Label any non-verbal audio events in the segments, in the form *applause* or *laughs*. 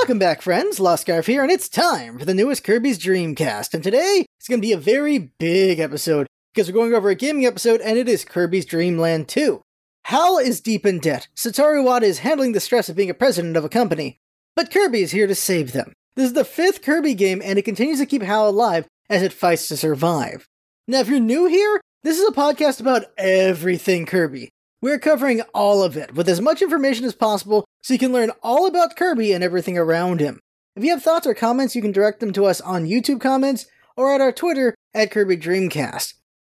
Welcome back, friends. Lost Scarf here, and it's time for the newest Kirby's Dreamcast. And today, it's going to be a very big episode because we're going over a gaming episode, and it is Kirby's Dream Land 2. Hal is deep in debt. Satoru Iwata is handling the stress of being a president of a company, but Kirby is here to save them. This is the fifth Kirby game, and it continues to keep Hal alive as it fights to survive. Now, if you're new here, this is a podcast about everything Kirby. We're covering all of it with as much information as possible so you can learn all about Kirby and everything around him. If you have thoughts or comments, you can direct them to us on YouTube comments or at our Twitter at Kirby Dreamcast.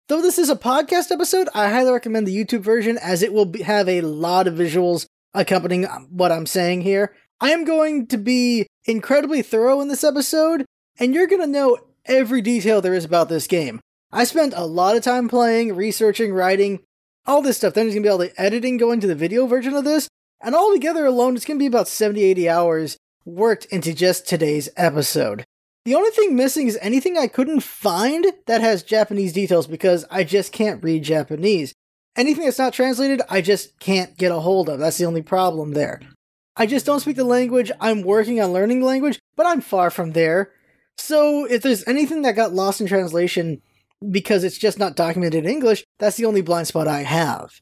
Though this is a podcast episode, I highly recommend the YouTube version as it will be, have a lot of visuals accompanying what I'm saying here. I am going to be incredibly thorough in this episode, and you're going to know every detail there is about this game. I spent a lot of time playing, researching, writing, all this stuff. Then there's going to be all the editing going to the video version of this. And all together alone, it's going to be about 70, 80 hours worked into just today's episode. The only thing missing is anything I couldn't find that has Japanese details because I just can't read Japanese. Anything that's not translated, I just can't get a hold of. That's the only problem there. I just don't speak the language. I'm working on learning language, but I'm far from there. So if there's anything that got lost in translation, because it's just not documented in English, that's the only blind spot I have.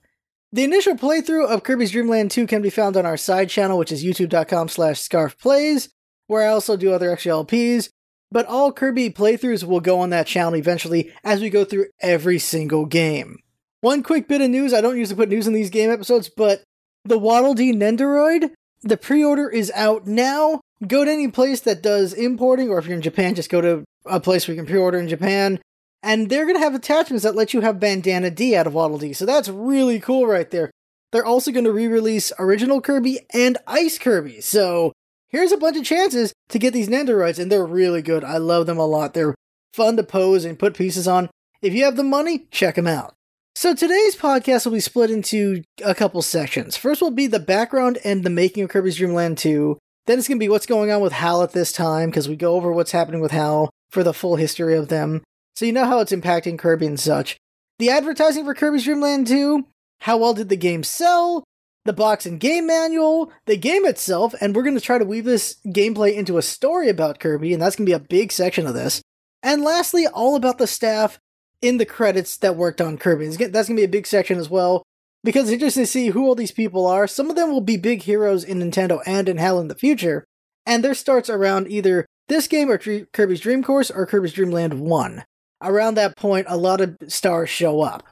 The initial playthrough of Kirby's Dream Land 2 can be found on our side channel, which is youtube.com slash scarfplays, where I also do other extra LPs, but all Kirby playthroughs will go on that channel eventually as we go through every single game. One quick bit of news, I don't usually put news in these game episodes, but the Waddle Dee Nendoroid, the pre-order is out now. Go to any place that does importing, or if you're in Japan, just go to a place where you can pre-order in Japan and they're going to have attachments that let you have Bandana Dee out of Waddle Dee, so that's really cool right there. They're also going to re release Original Kirby and Ice Kirby, so here's a bunch of chances to get these Nendoroids, and they're really good. I love them a lot. They're fun to pose and put pieces on. If you have the money, check them out. So today's podcast will be split into a couple sections. First will be the background and the making of Kirby's Dream Land 2. Then it's going to be what's going on with Hal at this time, because we go over what's happening with Hal for the full history of them so you know how it's impacting Kirby and such. The advertising for Kirby's Dream Land 2, how well did the game sell, the box and game manual, the game itself, and we're going to try to weave this gameplay into a story about Kirby, and that's going to be a big section of this. And lastly, all about the staff in the credits that worked on Kirby. That's going to be a big section as well, because it's interesting to see who all these people are. Some of them will be big heroes in Nintendo and in Hal in the future, and their starts around either this game or Kirby's Dream Course or Kirby's Dream Land 1 around that point, a lot of stars show up.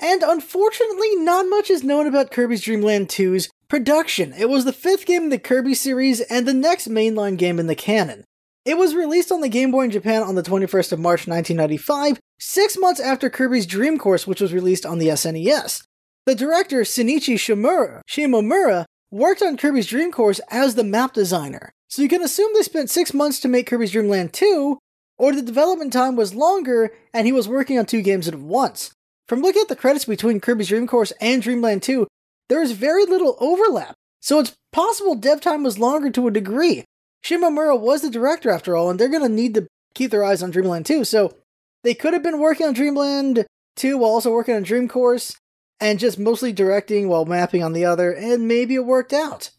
And unfortunately, not much is known about Kirby's Dream Land 2's production. It was the fifth game in the Kirby series and the next mainline game in the canon. It was released on the Game Boy in Japan on the 21st of March 1995, six months after Kirby's Dream Course, which was released on the SNES. The director, Shinichi Shimura, Shimomura worked on Kirby's Dream Course as the map designer. So you can assume they spent six months to make Kirby's Dream Land 2, or the development time was longer and he was working on two games at once. From looking at the credits between Kirby's Dream Course and Dreamland 2, there is very little overlap, so it's possible dev time was longer to a degree. Shimomura was the director after all, and they're going to need to keep their eyes on Dreamland 2, so they could have been working on Dreamland 2 while also working on Dream Course, and just mostly directing while mapping on the other, and maybe it worked out.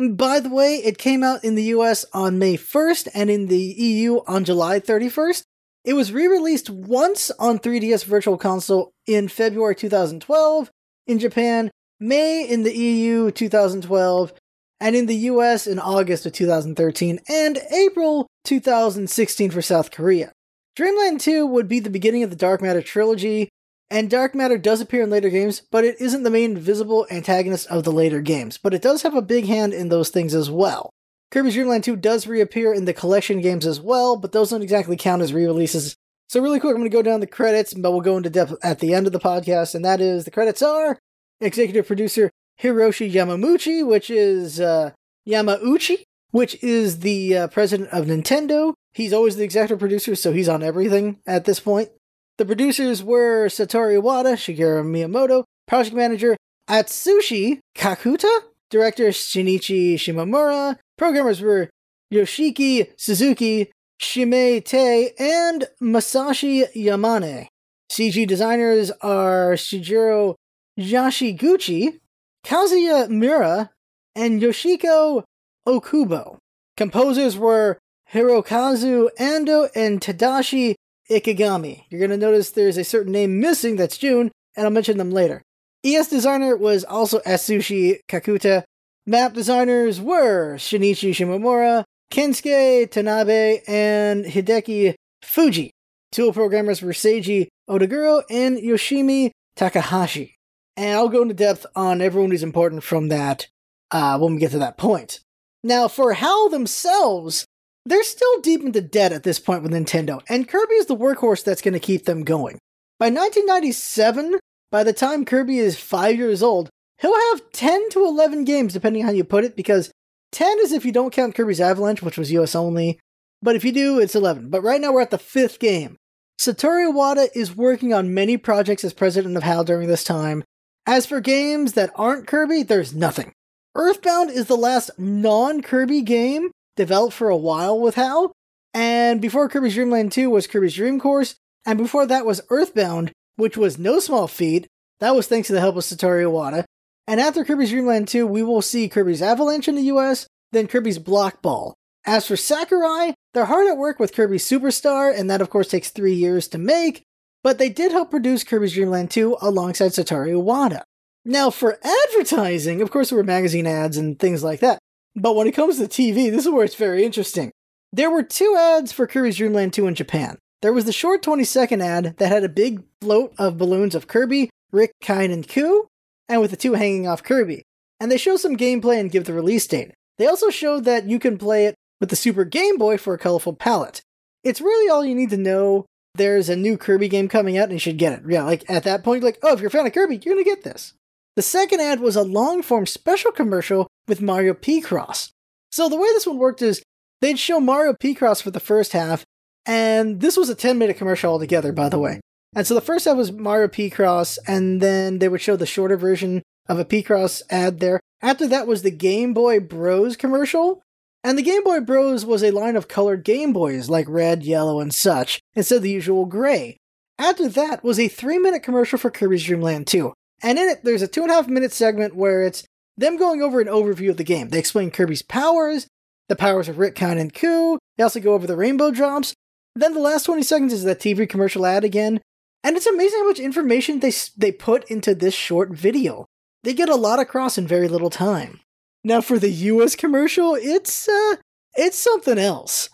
By the way, it came out in the US on May 1st and in the EU on July 31st. It was re released once on 3DS Virtual Console in February 2012, in Japan, May in the EU 2012, and in the US in August of 2013, and April 2016 for South Korea. Dreamland 2 would be the beginning of the Dark Matter trilogy, and Dark Matter does appear in later games, but it isn't the main visible antagonist of the later games. But it does have a big hand in those things as well. Kirby's Dream Land 2 does reappear in the collection games as well, but those don't exactly count as re releases. So, really quick, I'm going to go down the credits, but we'll go into depth at the end of the podcast, and that is the credits are executive producer Hiroshi Yamauchi, which is uh, Yamauchi, which is the uh, president of Nintendo. He's always the executive producer, so he's on everything at this point. The producers were Satoru Iwata, Shigeru Miyamoto, project manager Atsushi Kakuta, director Shinichi Shimomura, programmers were Yoshiki Suzuki, Shimei Tei, and Masashi Yamane. CG designers are Shigeru Yashiguchi, Kazuya Miura, and Yoshiko Okubo. Composers were Hirokazu Ando and Tadashi Ikegami. You're going to notice there's a certain name missing that's June, and I'll mention them later. ES designer was also Atsushi Kakuta. Map designers were Shinichi Shimomura, Kensuke Tanabe, and Hideki Fuji. Tool programmers were Seiji Odaguro and Yoshimi Takahashi. And I'll go into depth on everyone who's important from that uh, when we get to that point. Now, for HAL themselves, they're still deep into debt at this point with Nintendo, and Kirby is the workhorse that's going to keep them going. By 1997, by the time Kirby is five years old, he'll have 10 to 11 games, depending on how you put it, because 10 is if you don't count Kirby's Avalanche, which was US only, but if you do, it's 11. But right now we're at the fifth game. Satoru Iwata is working on many projects as president of HAL during this time. As for games that aren't Kirby, there's nothing. Earthbound is the last non Kirby game developed for a while with HAL, and before Kirby's Dream Land 2 was Kirby's Dream Course, and before that was Earthbound, which was no small feat. That was thanks to the help of Satoru Iwata. And after Kirby's Dream Land 2, we will see Kirby's Avalanche in the US, then Kirby's Block Ball. As for Sakurai, they're hard at work with Kirby Superstar, and that of course takes three years to make, but they did help produce Kirby's Dream Land 2 alongside Satoru Iwata. Now, for advertising, of course, there were magazine ads and things like that. But when it comes to TV, this is where it's very interesting. There were two ads for Kirby's Dream Land 2 in Japan. There was the short 20 second ad that had a big float of balloons of Kirby, Rick, Kine, and Coo, and with the two hanging off Kirby. And they show some gameplay and give the release date. They also showed that you can play it with the Super Game Boy for a colorful palette. It's really all you need to know. There's a new Kirby game coming out and you should get it. Yeah, like at that point, like, oh, if you're a fan of Kirby, you're gonna get this. The second ad was a long form special commercial with Mario Picross. So the way this one worked is they'd show Mario Picross for the first half, and this was a 10 minute commercial altogether, by the way. And so the first half was Mario Picross, and then they would show the shorter version of a Picross ad there. After that was the Game Boy Bros commercial. And the Game Boy Bros was a line of colored Game Boys like red, yellow, and such, instead of the usual gray. After that was a three minute commercial for Kirby's Dream Land 2. And in it, there's a two and a half minute segment where it's them going over an overview of the game. They explain Kirby's powers, the powers of Rick, Kine, and Coo. They also go over the rainbow drops. Then the last 20 seconds is that TV commercial ad again. And it's amazing how much information they, they put into this short video. They get a lot across in very little time. Now for the US commercial, it's uh it's something else.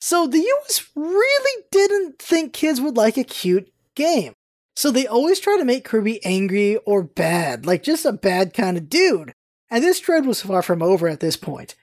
So the US really didn't think kids would like a cute game. So they always try to make Kirby angry or bad, like just a bad kind of dude. And this trend was far from over at this point.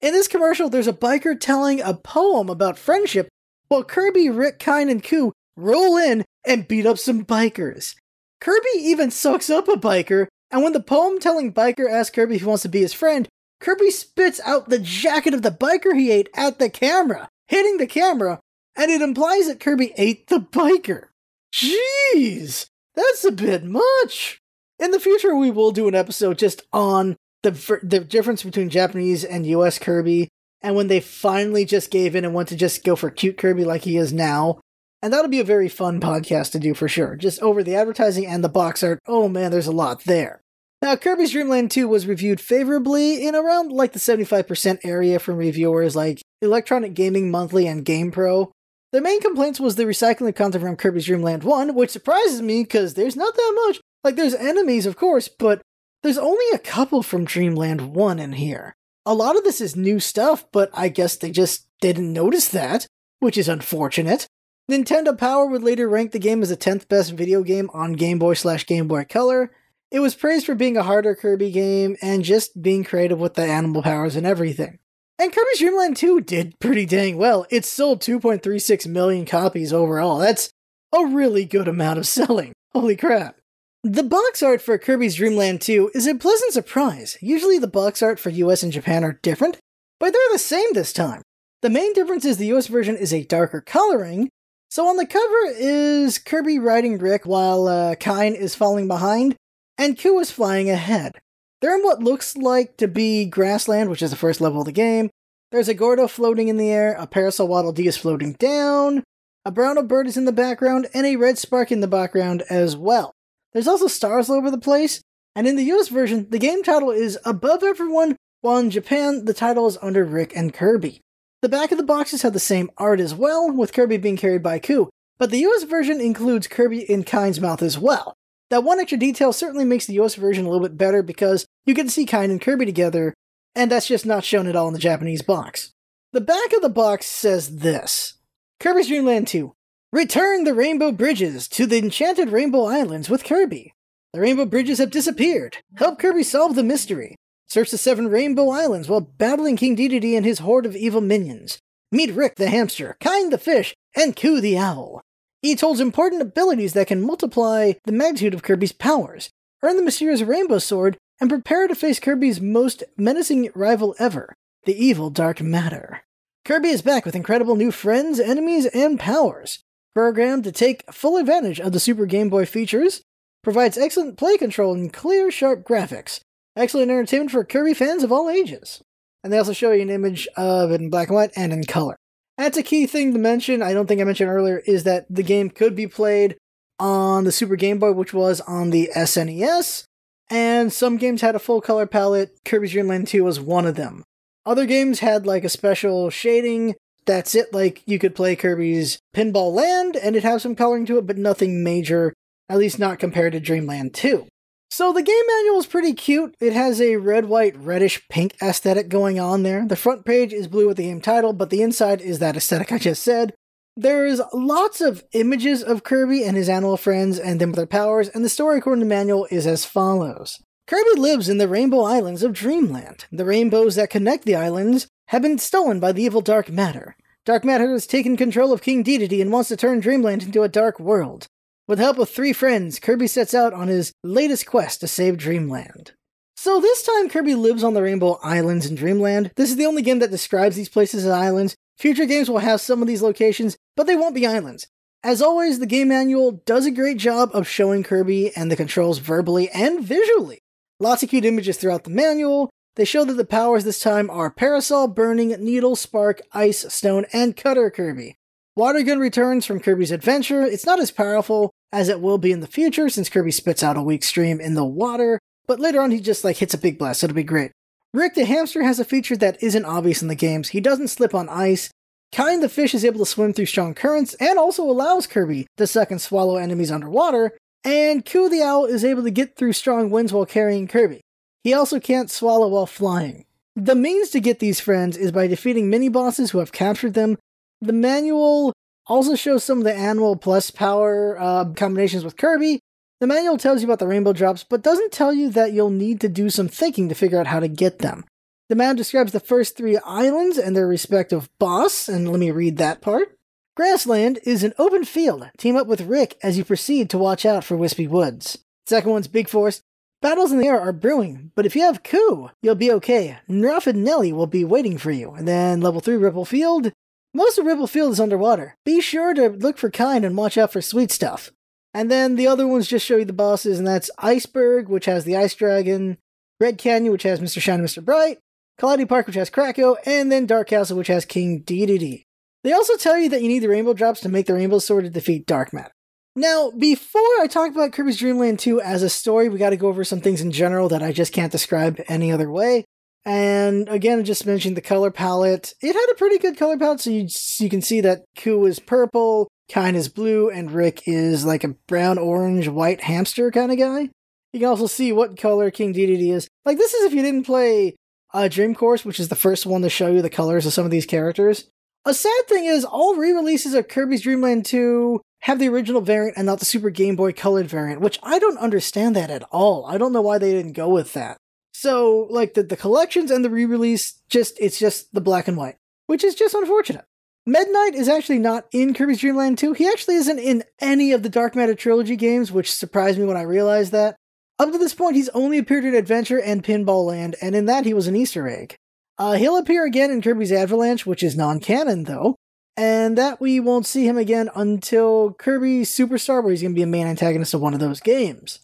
In this commercial, there's a biker telling a poem about friendship, while Kirby, Rick, Kine, and Coo roll in and beat up some bikers. Kirby even sucks up a biker, and when the poem telling biker asks Kirby if he wants to be his friend, Kirby spits out the jacket of the biker he ate at the camera, hitting the camera, and it implies that Kirby ate the biker. Jeez, that's a bit much. In the future, we will do an episode just on the the difference between Japanese and US Kirby, and when they finally just gave in and went to just go for cute Kirby like he is now. And that'll be a very fun podcast to do for sure. Just over the advertising and the box art. Oh man, there's a lot there. Now, Kirby's Dream Land 2 was reviewed favorably in around like the 75% area from reviewers like Electronic Gaming Monthly and GamePro. The main complaints was the recycling of content from Kirby's Dream Land 1, which surprises me because there's not that much. Like, there's enemies, of course, but there's only a couple from Dreamland 1 in here. A lot of this is new stuff, but I guess they just didn't notice that, which is unfortunate. Nintendo Power would later rank the game as the 10th best video game on Game Boy slash Game Boy Color. It was praised for being a harder Kirby game and just being creative with the animal powers and everything. And Kirby's Dream Land 2 did pretty dang well. It sold 2.36 million copies overall. That's a really good amount of *laughs* selling. Holy crap. The box art for Kirby's Dream Land 2 is a pleasant surprise. Usually the box art for US and Japan are different, but they're the same this time. The main difference is the US version is a darker coloring, so on the cover is Kirby riding Rick while uh, Kine is falling behind, and Coo is flying ahead. They're in what looks like to be grassland, which is the first level of the game. There's a Gordo floating in the air, a Parasol Waddle Dee is floating down, a Brown bird is in the background, and a red spark in the background as well. There's also stars all over the place, and in the US version, the game title is Above Everyone, while in Japan, the title is under Rick and Kirby. The back of the boxes have the same art as well, with Kirby being carried by Coo, but the US version includes Kirby in Kine's mouth as well. That one extra detail certainly makes the US version a little bit better because you get to see Kine and Kirby together, and that's just not shown at all in the Japanese box. The back of the box says this Kirby's Dream Land 2 Return the Rainbow Bridges to the Enchanted Rainbow Islands with Kirby. The Rainbow Bridges have disappeared. Help Kirby solve the mystery. Search the seven Rainbow Islands while battling King Dedede and his horde of evil minions. Meet Rick the hamster, Kine the fish, and Coo the owl. Each holds important abilities that can multiply the magnitude of Kirby's powers, earn the mysterious Rainbow Sword, and prepare to face Kirby's most menacing rival ever, the evil Dark Matter. Kirby is back with incredible new friends, enemies, and powers. Programmed to take full advantage of the Super Game Boy features, provides excellent play control and clear, sharp graphics, Excellent entertainment for Kirby fans of all ages. And they also show you an image of it in black and white and in color. That's a key thing to mention. I don't think I mentioned earlier is that the game could be played on the Super Game Boy, which was on the SNES, and some games had a full color palette. Kirby's Dream Land 2 was one of them. Other games had like a special shading. That's it. Like you could play Kirby's Pinball Land and it have some coloring to it, but nothing major, at least not compared to Dreamland 2. So the game manual is pretty cute. It has a red, white, reddish pink aesthetic going on there. The front page is blue with the game title, but the inside is that aesthetic I just said. There's lots of images of Kirby and his animal friends and them with their powers, and the story according to the manual is as follows. Kirby lives in the Rainbow Islands of Dreamland. The rainbows that connect the islands have been stolen by the evil Dark Matter. Dark Matter has taken control of King Dedede and wants to turn Dreamland into a dark world. With the help of three friends, Kirby sets out on his latest quest to save Dreamland. So this time Kirby lives on the Rainbow Islands in Dreamland. This is the only game that describes these places as islands. Future games will have some of these locations, but they won't be islands. As always, the game manual does a great job of showing Kirby and the controls verbally and visually. Lots of cute images throughout the manual. They show that the powers this time are Parasol, Burning, Needle, Spark, Ice, Stone, and Cutter Kirby. Water Gun returns from Kirby's Adventure. It's not as powerful, as it will be in the future since Kirby spits out a weak stream in the water, but later on he just like hits a big blast, so it'll be great. Rick the hamster has a feature that isn't obvious in the games. He doesn't slip on ice. Kine the fish is able to swim through strong currents and also allows Kirby to suck and swallow enemies underwater, and Coo the owl is able to get through strong winds while carrying Kirby. He also can't swallow while flying. The means to get these friends is by defeating mini bosses who have captured them. The manual also shows some of the animal plus power uh, combinations with Kirby. The manual tells you about the rainbow drops, but doesn't tell you that you'll need to do some thinking to figure out how to get them. The map describes the first three islands and their respective boss, and let me read that part. Grassland is an open field. Team up with Rick as you proceed to watch out for Wispy Woods. Second one's Big Forest. Battles in the air are brewing, but if you have Coo, you'll be okay. Nruff and Nelly will be waiting for you. And then level 3 Ripple Field. Most of Ripple Field is underwater. Be sure to look for Kine and watch out for sweet stuff. And then the other ones just show you the bosses, and that's Iceberg, which has the Ice Dragon, Red Canyon, which has Mr. Shine and Mr. Bright, Cloudy Park, which has Kracko, and then Dark Castle, which has King Dedede. They also tell you that you need the Rainbow Drops to make the Rainbow Sword to defeat Dark Matter. Now, before I talk about Kirby's Dream Land 2 as a story, we gotta go over some things in general that I just can't describe any other way. And again, just mentioned the color palette. It had a pretty good color palette, so you, you can see that Coo is purple, Kine is blue, and Rick is like a brown, orange, white hamster kind of guy. You can also see what color King Dedede is. Like, this is if you didn't play uh, Dream Course, which is the first one to show you the colors of some of these characters. A sad thing is, all re releases of Kirby's Dream Land 2 have the original variant and not the Super Game Boy colored variant, which I don't understand that at all. I don't know why they didn't go with that. So, like the, the collections and the re-release, just it's just the black and white, which is just unfortunate. Meta Knight is actually not in Kirby's Dream Land 2. He actually isn't in any of the Dark Matter trilogy games, which surprised me when I realized that. Up to this point, he's only appeared in Adventure and Pinball Land, and in that he was an Easter egg. Uh, he'll appear again in Kirby's Avalanche, which is non-canon though, and that we won't see him again until Kirby Superstar, where he's going to be a main antagonist of one of those games.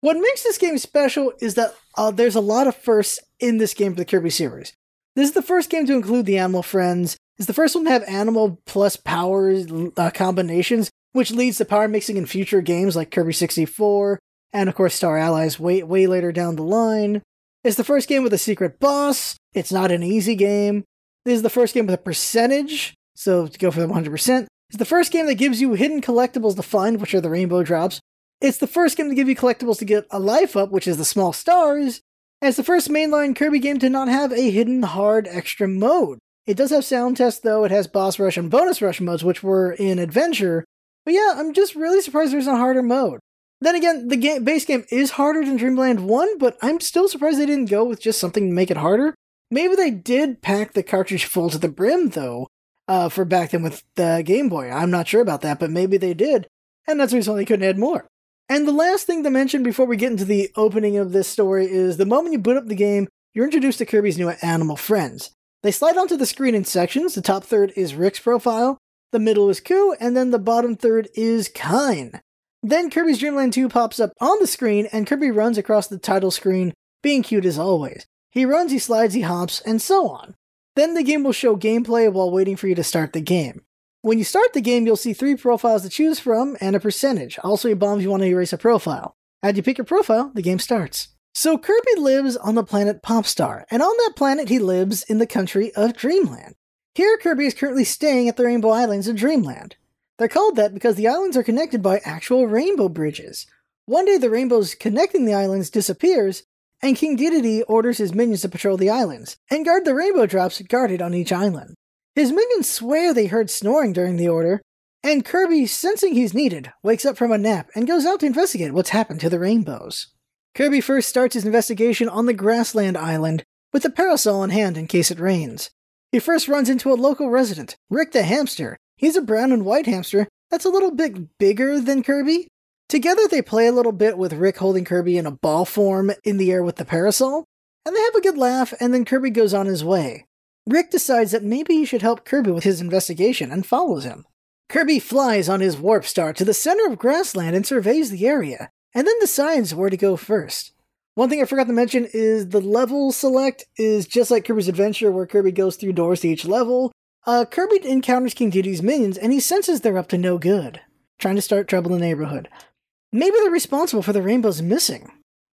What makes this game special is that uh, there's a lot of firsts in this game for the Kirby series. This is the first game to include the animal friends. It's the first one to have animal plus power uh, combinations, which leads to power mixing in future games like Kirby 64 and of course Star Allies way way later down the line. It's the first game with a secret boss. It's not an easy game. This is the first game with a percentage, so to go for the 100%. It's the first game that gives you hidden collectibles to find, which are the rainbow drops. It's the first game to give you collectibles to get a life up, which is the small stars. And it's the first mainline Kirby game to not have a hidden hard extra mode. It does have sound test though, it has boss rush and bonus rush modes, which were in Adventure. But yeah, I'm just really surprised there's a harder mode. Then again, the game, base game is harder than Dreamland 1, but I'm still surprised they didn't go with just something to make it harder. Maybe they did pack the cartridge *laughs* full to the brim, though, uh, for back then with the Game Boy. I'm not sure about that, but maybe they did, and that's the reason they couldn't add more. And the last thing to mention before we get into the opening of this story is the moment you boot up the game, you're introduced to Kirby's new animal friends. They slide onto the screen in sections. The top third is Rick's profile, the middle is Coo, and then the bottom third is Kine. Then Kirby's Dream Land 2 pops up on the screen, and Kirby runs across the title screen, being cute as always. He runs, he slides, he hops, and so on. Then the game will show gameplay while waiting for you to start the game. When you start the game, you'll see three profiles to choose from and a percentage. Also, a bomb if you want to erase a profile. As you pick your profile, the game starts. So Kirby lives on the planet Popstar, and on that planet he lives in the country of Dreamland. Here, Kirby is currently staying at the Rainbow Islands of Dreamland. They're called that because the islands are connected by actual rainbow bridges. One day, the rainbows connecting the islands disappears, and King Dedede orders his minions to patrol the islands and guard the rainbow drops guarded on each island. His minions swear they heard snoring during the order, and Kirby, sensing he's needed, wakes up from a nap and goes out to investigate what's happened to the rainbows. Kirby first starts his investigation on the Grassland Island with a parasol in hand in case it rains. He first runs into a local resident, Rick the hamster. He's a brown and white hamster that's a little bit bigger than Kirby. Together, they play a little bit with Rick holding Kirby in a ball form in the air with the parasol, and they have a good laugh, and then Kirby goes on his way. Rick decides that maybe he should help Kirby with his investigation and follows him. Kirby flies on his warp star to the center of Grassland and surveys the area, and then decides where to go first. One thing I forgot to mention is the level select is just like Kirby's Adventure, where Kirby goes through doors to each level. Uh, Kirby encounters King Dedede's minions, and he senses they're up to no good, trying to start trouble in the neighborhood. Maybe they're responsible for the rainbows missing.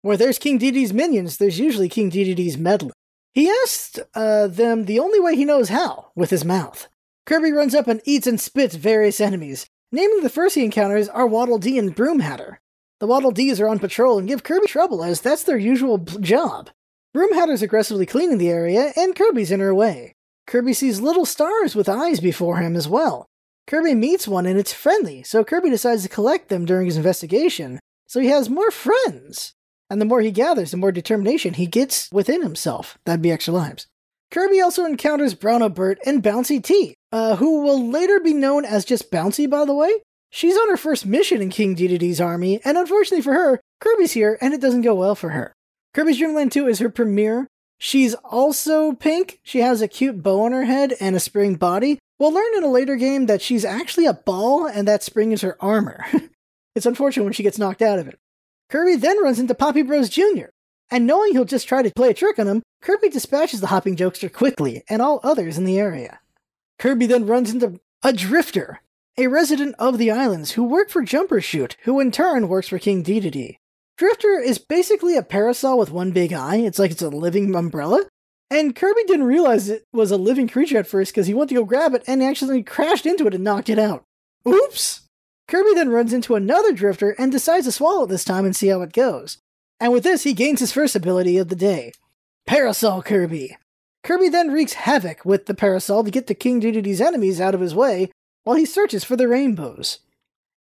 Where there's King Dedede's minions, there's usually King Dedede's meddling. He asked uh, them the only way he knows how, with his mouth. Kirby runs up and eats and spits various enemies, naming the first he encounters are Waddle Dee and Broom Hatter. The Waddle Dees are on patrol and give Kirby trouble as that's their usual job. Broom Hatter's aggressively cleaning the area, and Kirby's in her way. Kirby sees little stars with eyes before him as well. Kirby meets one and it's friendly, so Kirby decides to collect them during his investigation, so he has more friends. And the more he gathers, the more determination he gets within himself. That'd be extra lives. Kirby also encounters Bronto Burt and Bouncy T, uh, who will later be known as just Bouncy, by the way. She's on her first mission in King Dedede's army, and unfortunately for her, Kirby's here and it doesn't go well for her. Kirby's Dream Land 2 is her premiere. She's also pink. She has a cute bow on her head and a spring body. We'll learn in a later game that she's actually a ball and that spring is her armor. *laughs* it's unfortunate when she gets knocked out of it. Kirby then runs into Poppy Bros Jr., and knowing he'll just try to play a trick on him, Kirby dispatches the hopping jokester quickly and all others in the area. Kirby then runs into a drifter, a resident of the islands who worked for Jumper Shoot, who in turn works for King Dedede. Drifter is basically a parasol with one big eye. It's like it's a living umbrella. And Kirby didn't realize it was a living creature at first because he went to go grab it and actually crashed into it and knocked it out. Oops! Kirby then runs into another drifter and decides to swallow it this time and see how it goes. And with this, he gains his first ability of the day Parasol Kirby. Kirby then wreaks havoc with the parasol to get the King Dedede's enemies out of his way while he searches for the rainbows.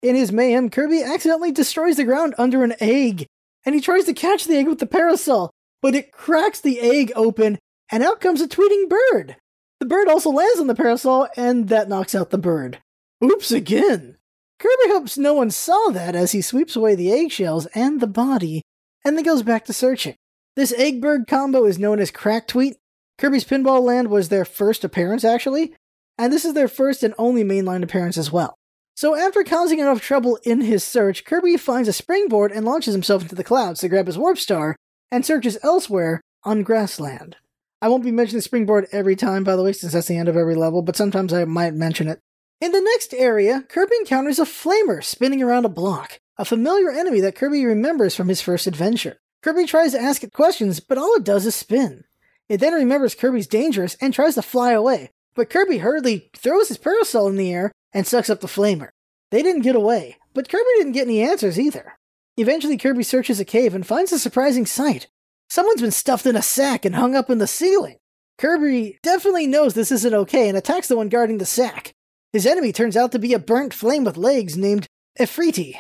In his mayhem, Kirby accidentally destroys the ground under an egg, and he tries to catch the egg with the parasol, but it cracks the egg open, and out comes a tweeting bird. The bird also lands on the parasol, and that knocks out the bird. Oops again! Kirby hopes no one saw that as he sweeps away the eggshells and the body, and then goes back to searching. This egg-bird combo is known as Crack Tweet. Kirby's Pinball Land was their first appearance, actually, and this is their first and only mainline appearance as well. So after causing enough trouble in his search, Kirby finds a springboard and launches himself into the clouds to grab his warp star, and searches elsewhere on Grassland. I won't be mentioning springboard every time, by the way, since that's the end of every level, but sometimes I might mention it. In the next area, Kirby encounters a flamer spinning around a block, a familiar enemy that Kirby remembers from his first adventure. Kirby tries to ask it questions, but all it does is spin. It then remembers Kirby's dangerous and tries to fly away, but Kirby hurriedly throws his parasol in the air and sucks up the flamer. They didn't get away, but Kirby didn't get any answers either. Eventually, Kirby searches a cave and finds a surprising sight. Someone's been stuffed in a sack and hung up in the ceiling. Kirby definitely knows this isn't okay and attacks the one guarding the sack. His enemy turns out to be a burnt flame with legs named Ifriti.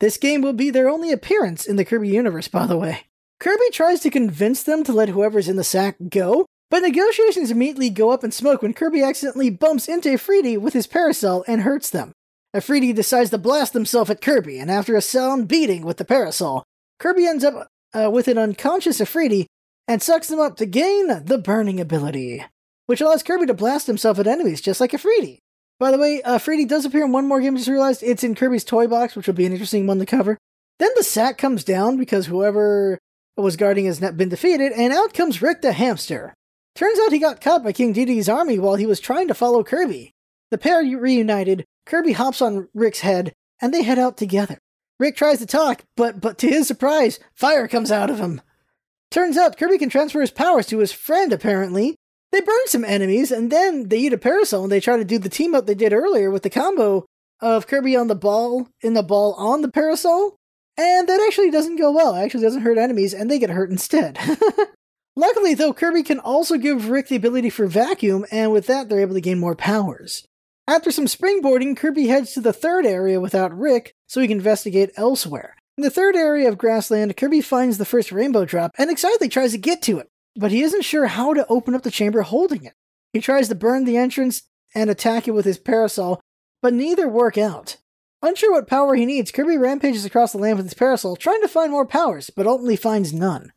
This game will be their only appearance in the Kirby universe, by the way. Kirby tries to convince them to let whoever's in the sack go, but negotiations immediately go up in smoke when Kirby accidentally bumps into Ifriti with his parasol and hurts them. Ifriti decides to blast himself at Kirby, and after a sound beating with the parasol, Kirby ends up uh, with an unconscious Ifriti and sucks them up to gain the burning ability, which allows Kirby to blast himself at enemies just like Ifriti. By the way, uh, Freddy does appear in one more game. Just realized it's in Kirby's Toy Box, which will be an interesting one to cover. Then the sack comes down because whoever was guarding has been defeated, and out comes Rick the hamster. Turns out he got caught by King Dedede's army while he was trying to follow Kirby. The pair reunited, Kirby hops on Rick's head, and they head out together. Rick tries to talk, but but to his surprise, fire comes out of him. Turns out Kirby can transfer his powers to his friend, apparently, they burn some enemies, and then they eat a parasol and they try to do the team up they did earlier with the combo of Kirby on the ball, in the ball on the parasol. And that actually doesn't go well. It actually doesn't hurt enemies, and they get hurt instead. *laughs* Luckily, though, Kirby can also give Rick the ability for vacuum, and with that, they're able to gain more powers. After some springboarding, Kirby heads to the third area without Rick so he can investigate elsewhere. In the third area of Grassland, Kirby finds the first rainbow drop and excitedly tries to get to it but he isn't sure how to open up the chamber holding it. He tries to burn the entrance and attack it with his parasol, but neither work out. Unsure what power he needs, Kirby rampages across the land with his parasol, trying to find more powers, but ultimately finds none.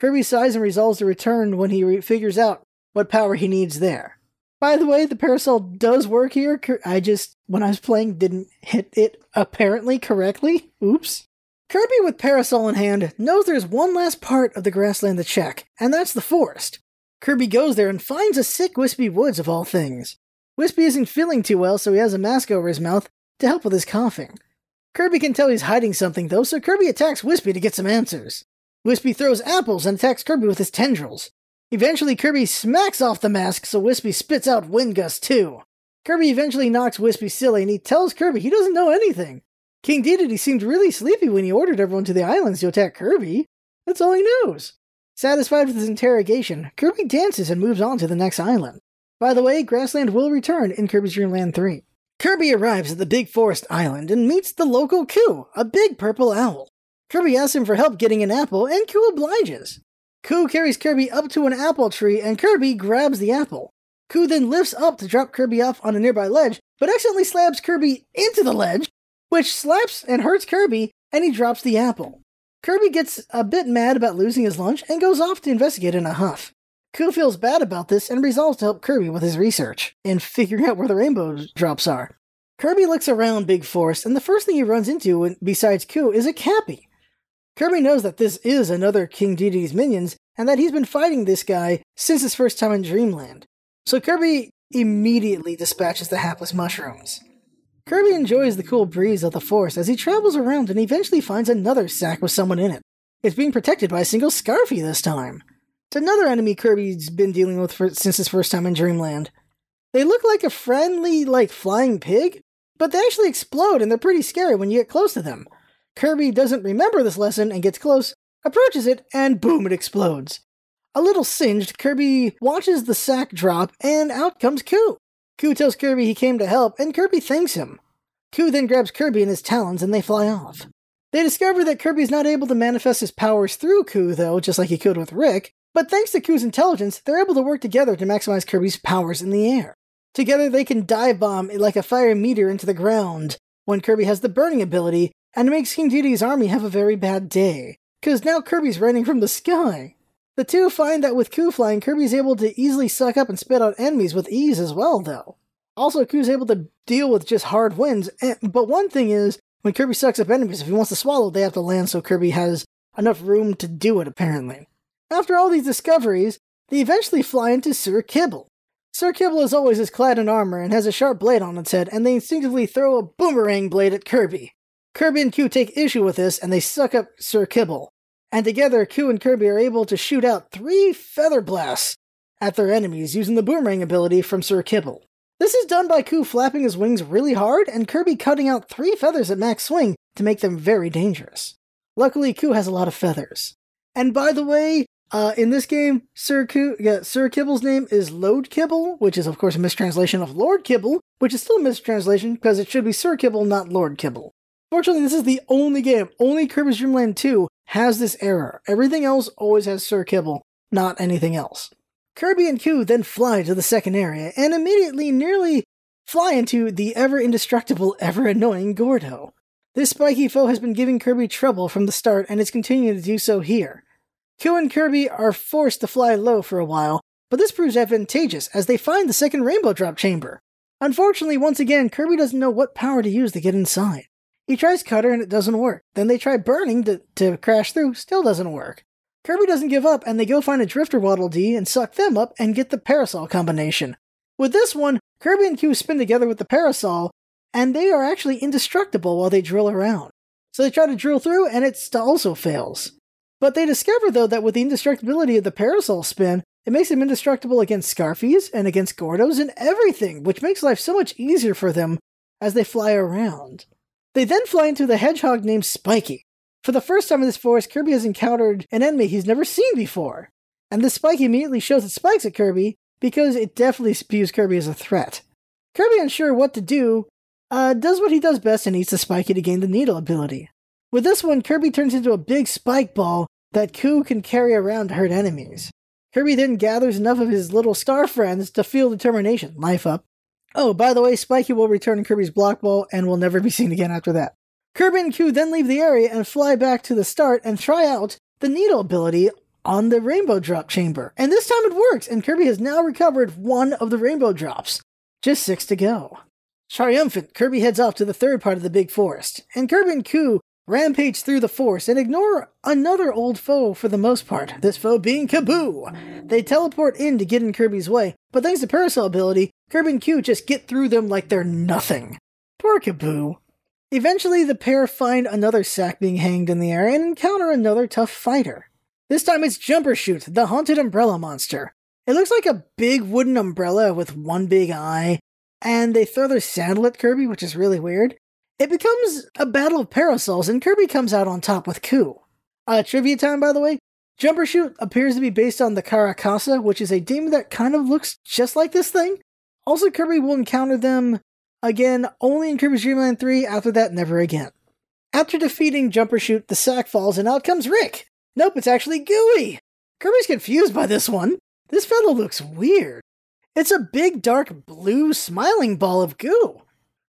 Kirby sighs and resolves to return when he re- figures out what power he needs there. By the way, the parasol does work here. I just, when I was playing, didn't hit it apparently correctly. Oops. Kirby, with Parasol in hand, knows there's one last part of the grassland to check, and that's the forest. Kirby goes there and finds a sick Wispy Woods of all things. Wispy isn't feeling too well, so he has a mask over his mouth to help with his coughing. Kirby can tell he's hiding something, though, so Kirby attacks Wispy to get some answers. Wispy throws apples and attacks Kirby with his tendrils. Eventually, Kirby smacks off the mask, so Wispy spits out Wind Gust too. Kirby eventually knocks Wispy silly, and he tells Kirby he doesn't know anything. King Dedede seemed really sleepy when he ordered everyone to the islands to attack Kirby. That's all he knows. Satisfied with his interrogation, Kirby dances and moves on to the next island. By the way, Grassland will return in Kirby's Dream Land 3. Kirby arrives at the Big Forest Island and meets the local Coo, a big purple owl. Kirby asks him for help getting an apple, and Coo obliges. Coo carries Kirby up to an apple tree, and Kirby grabs the apple. Coo then lifts up to drop Kirby off on a nearby ledge, but accidentally slams Kirby into the ledge, which slaps and hurts Kirby, and he drops the apple. Kirby gets a bit mad about losing his lunch and goes off to investigate in a huff. Coo feels bad about this and resolves to help Kirby with his research and *laughs* figuring out where the rainbow drops are. Kirby looks around Big Forest, and the first thing he runs into, besides Coo, is a Cappy. Kirby knows that this is another King Dedede's minions, and that he's been fighting this guy since his first time in Dreamland. So Kirby immediately dispatches the hapless mushrooms. Kirby enjoys the cool breeze of the forest as he travels around and eventually finds another sack with someone in it. It's being protected by a single Scarfy this time. It's another enemy Kirby's been dealing with for, since his first time in Dreamland. They look like a friendly, like, flying pig, but they actually explode and they're pretty scary when you get close to them. Kirby doesn't remember this lesson and gets close, approaches it, and boom, it explodes. A little singed, Kirby watches the sack drop, and out comes Coo. Coo tells Kirby he came to help, and Kirby thanks him. Coo then grabs Kirby in his talons and they fly off. They discover that Kirby's not able to manifest his powers through Coo, though, just like he could with Rick, but thanks to Coo's intelligence, they're able to work together to maximize Kirby's powers in the air. Together, they can dive bomb like a fire meteor into the ground when Kirby has the burning ability, and makes King Dedede's army have a very bad day, because now Kirby's raining from the sky. The two find that with Coo flying, Kirby's able to easily suck up and spit out enemies with ease as well, though. Also, Coo's able to deal with just hard winds, but one thing is, when Kirby sucks up enemies, if he wants to swallow, they have to land so Kirby has enough room to do it, apparently. After all these discoveries, they eventually fly into Sir Kibble. Sir Kibble, as always, is clad in armor and has a sharp blade on its head, and they instinctively throw a boomerang blade at Kirby. Kirby and Coo take issue with this, and they suck up Sir Kibble. And together, Coo and Kirby are able to shoot out three feather blasts at their enemies using the boomerang ability from Sir Kibble. This is done by Coo flapping his wings really hard and Kirby cutting out three feathers at max swing to make them very dangerous. Luckily, Coo has a lot of feathers. And by the way, uh, in this game, Sir, Ku- yeah, Sir Kibble's name is Load Kibble, which is of course a mistranslation of Lord Kibble, which is still a mistranslation because it should be Sir Kibble, not Lord Kibble. Fortunately, this is the only game, only Kirby's Dream Land 2 has this error. Everything else always has Sir Kibble, not anything else. Kirby and Coo then fly to the second area and immediately nearly fly into the ever indestructible, *laughs* ever annoying Gordo. This spiky foe has been giving Kirby trouble from the start and is continuing to do so here. Coo and Kirby are forced to fly low for a while, but this proves advantageous as they find the second rainbow drop chamber. Unfortunately, once again, Kirby doesn't know what power to use to get inside. He tries Cutter and it doesn't work. Then they try Burning to, to crash through, still doesn't work. Kirby doesn't give up and they go find a Drifter Waddle Dee and suck them up and get the Parasol combination. With this one, Kirby and Coo spin together with the Parasol, and they are actually indestructible while they drill around. So they try to drill through and it also fails. But they discover, though, that with the indestructibility of the parasol spin, it makes them indestructible against Scarfies and against Gordos and everything, which makes life so much easier for them as they fly around. They then fly into the hedgehog named Spiky. For the first time in this forest, Kirby has encountered an enemy he's never seen before. And the Spike immediately shows its spikes at Kirby because it definitely views Kirby as a threat. Kirby, unsure what to do, uh, does what he does best and eats the Spiky to gain the Needle ability. With this one, Kirby turns into a big spike ball that Coo can carry around to hurt enemies. Kirby then gathers enough of his little star friends to feel determination, life up. Oh, by the way, Spiky will return in Kirby's block ball and will never be seen again after that. Kirby and Coo then leave the area and fly back to the start and try out the needle ability on the rainbow drop chamber. And this time it works, and Kirby has now recovered one of the rainbow drops. Just six to go. Triumphant, Kirby heads off to the third part of the big forest, and Kirby and Coo rampage through the force and ignore another old foe for the most part, this foe being Kabu. They teleport in to get in Kirby's way, but thanks to Parasol ability, Kirby and Coo just get through them like they're nothing. Poor Kabu. Eventually, the pair find another sack being hanged in the air and encounter another tough fighter. This time it's Jumper Shoot, the haunted umbrella monster. It looks like a big wooden umbrella with one big eye, and they throw their sandal at Kirby, which is really weird. It becomes a battle of parasols, and Kirby comes out on top with Coo. Uh, trivia time, by the way. Jumper Shoot appears to be based on the Karakasa, which is a demon that kind of looks just like this thing. Also, Kirby will encounter them again only in Kirby's Dream Land 3, after that, never again. After defeating Jumper Shoot, the sack falls, and out comes Rick. Nope, it's actually Gooey. Kirby's confused by this one. This fellow looks weird. It's a big, dark blue smiling ball of goo.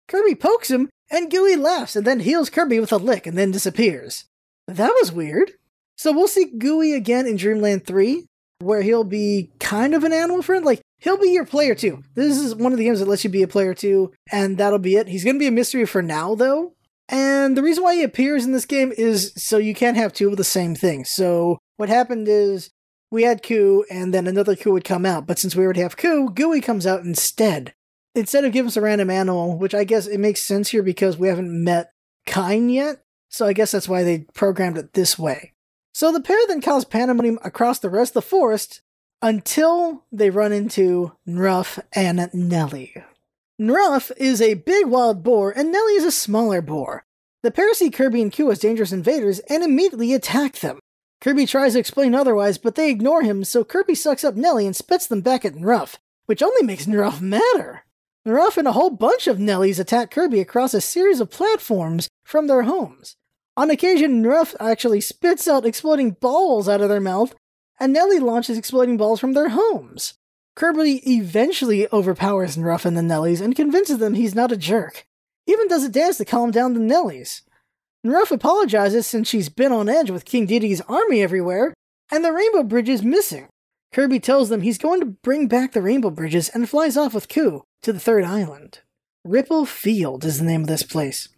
Kirby pokes him, and Gooey laughs and then heals Kirby with a lick and then disappears. That was weird. So we'll see Gooey again in Dreamland 3, where he'll be kind of an animal friend. Like, he'll be your player too. This is one of the games that lets you be a player too, and that'll be it. He's going to be a mystery for now, though. And the reason why he appears in this game is so you can't have two of the same thing. So what happened is we had Coo, and then another Coo would come out. But since we already have Coo, Gooey comes out instead instead of giving us a random animal, which I guess it makes sense here because we haven't met Kine yet, so I guess that's why they programmed it this way. So the pair then cause pandemonium across the rest of the forest until they run into Nruff and Nelly. Nruff is a big wild boar, and Nelly is a smaller boar. The pair see Kirby and Coo as dangerous invaders and immediately attack them. Kirby tries to explain otherwise, but they ignore him, so Kirby sucks up Nelly and spits them back at Nruff, which only makes Nruff madder. And a whole bunch of Nellies attack Kirby across a series of platforms from their homes. On occasion, Nruff actually spits out exploding balls out of their mouth, and Nelly launches exploding balls from their homes. Kirby eventually overpowers Nruff and the Nellies and convinces them he's not a jerk. He even does a dance to calm down the Nellies. Nruff apologizes since she's been on edge with King Dedede's army everywhere, and the Rainbow Bridge is missing. Kirby tells them he's going to bring back the Rainbow Bridges and flies off with Coo to the third island. Ripple Field is the name of this place.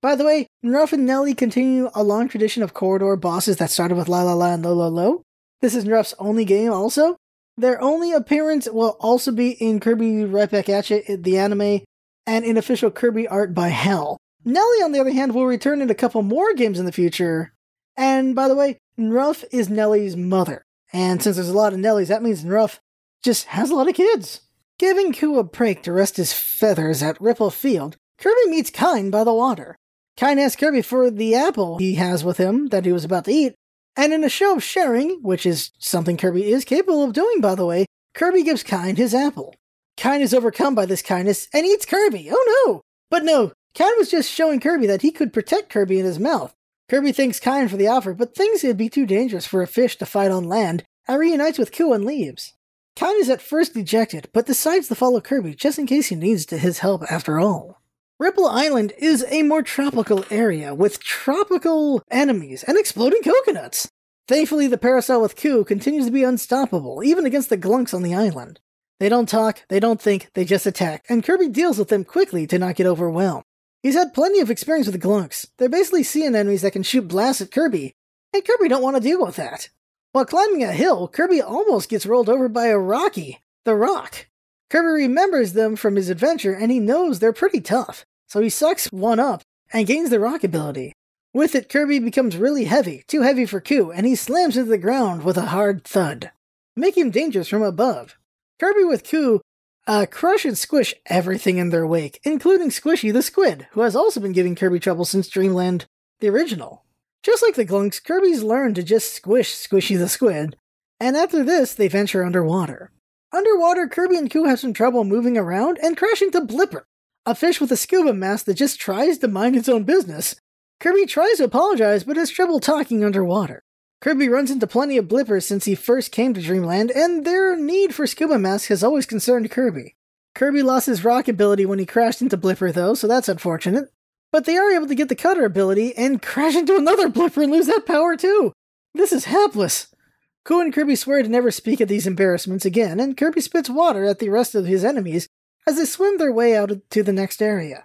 By the way, Nruff and Nelly continue a long tradition of corridor bosses that started with La La La and Lo Lo Lo. This is Nruff's only game also. Their only appearance will also be in Kirby Right Back At You, the anime, and in official Kirby art by HAL. Nelly, on the other hand, will return in a couple more games in the future, And by the way, Nruff is Nelly's mother. And since there's a lot of Nellies, that means Nruff just has a lot of kids. Giving Coo a break to rest his feathers at Ripple Field, Kirby meets Kine by the water. Kine asks Kirby for the apple he has with him that he was about to eat, and in a show of sharing, which is something Kirby is capable of doing by the way, Kirby gives Kine his apple. Kine is overcome by this kindness and eats Kirby. Oh no! But no, Kine was just showing Kirby that he could protect Kirby in his mouth. Kirby thanks Kine for the offer, but thinks it'd be too dangerous for a fish to fight on land, and reunites with Coo and leaves. Kine is at first dejected, but decides to follow Kirby just in case he needs his help after all. Ripple Island is a more tropical area with tropical enemies and exploding coconuts. Thankfully, the Parasol with Coo continues to be unstoppable, even against the glunks on the island. They don't talk, they don't think, they just attack, and Kirby deals with them quickly to not get overwhelmed. He's had plenty of experience with the glunks. They're basically sea enemies that can shoot blasts at Kirby, and Kirby don't want to deal with that. While climbing a hill, Kirby almost gets rolled over by a Rocky, the Rock. Kirby remembers them from his adventure and he knows they're pretty tough, so he sucks one up and gains the rock ability. With it, Kirby becomes really heavy, too heavy for Coo, and he slams into the ground with a hard thud, making him dangerous from above. Kirby with Coo uh, crush and squish everything in their wake, including Squishy the Squid, who has also been giving Kirby trouble since Dreamland, the original. Just like the Glunks, Kirby's learned to just squish Squishy the Squid, and after this, they venture underwater. Underwater, Kirby and Coo have some trouble moving around and crash into Blipper, a fish with a scuba mask that just tries to mind its own business. Kirby tries to apologize, but has trouble talking underwater. Kirby runs into plenty of blippers since he first came to Dreamland, and their need for scuba masks has always concerned Kirby. Kirby lost his rock ability when he crashed into Blipper, though, so that's unfortunate. But they are able to get the cutter ability and crash into another Blipper and lose that power, too. This is hapless. Coo and Kirby swear to never speak of these embarrassments again, and Kirby spits water at the rest of his enemies as they swim their way out to the next area.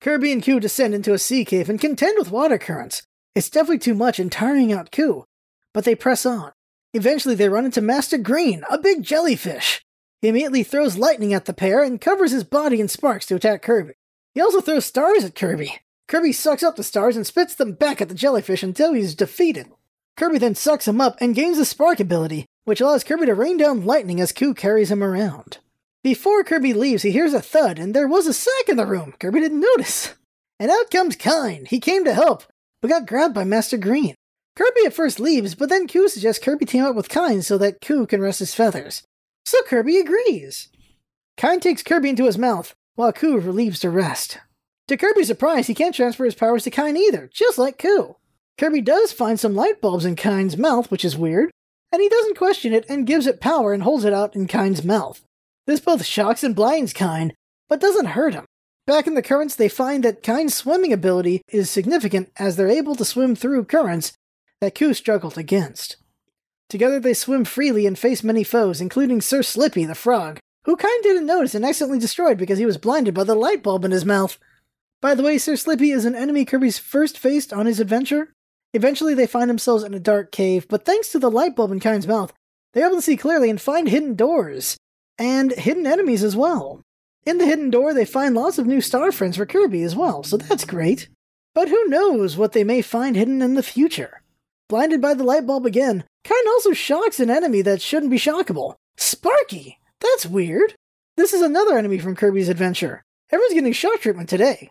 Kirby and Coo descend into a sea cave and contend with water currents. It's definitely too much and tiring out Coo, but they press on. Eventually, they run into Master Green, a big jellyfish. He immediately throws lightning at the pair and covers his body in sparks to attack Kirby. He also throws stars at Kirby. Kirby sucks up the stars and spits them back at the jellyfish until he's defeated. Kirby then sucks him up and gains the Spark ability, which allows Kirby to rain down lightning as Coo carries him around. Before Kirby leaves, he hears a thud, and there was a sack in the room. Kirby didn't notice. And out comes Kine. He came to help, but got grabbed by Master Green. Kirby at first leaves, but then Coo suggests Kirby team up with Kine so that Coo can rest his feathers. So Kirby agrees. Kine takes Kirby into his mouth, while Coo relieves to rest. To Kirby's surprise, he can't transfer his powers to Kine either, just like Coo. Kirby does find some light bulbs in Kine's mouth, which is weird, and he doesn't question it and gives it power and holds it out in Kine's mouth. This both shocks and blinds Kine, but doesn't hurt him. Back in the currents, they find that Kine's swimming ability is significant as they're able to swim through currents that Coo struggled against. Together they swim freely and face many foes, including Sir Slippy the frog, who Kine didn't notice and accidentally destroyed because he was blinded by the light bulb in his mouth. By the way, Sir Slippy is an enemy Kirby's first faced on his adventure. Eventually, they find themselves in a dark cave, but thanks to the light bulb in Kine's mouth, they're able to see clearly and find hidden doors, and hidden enemies as well. In the hidden door, they find lots of new star friends for Kirby as well, so that's great. But who knows what they may find hidden in the future? Blinded by the light bulb again, Kine also shocks an enemy that shouldn't be shockable. Sparky! That's weird. This is another enemy from Kirby's adventure. Everyone's getting shock treatment today.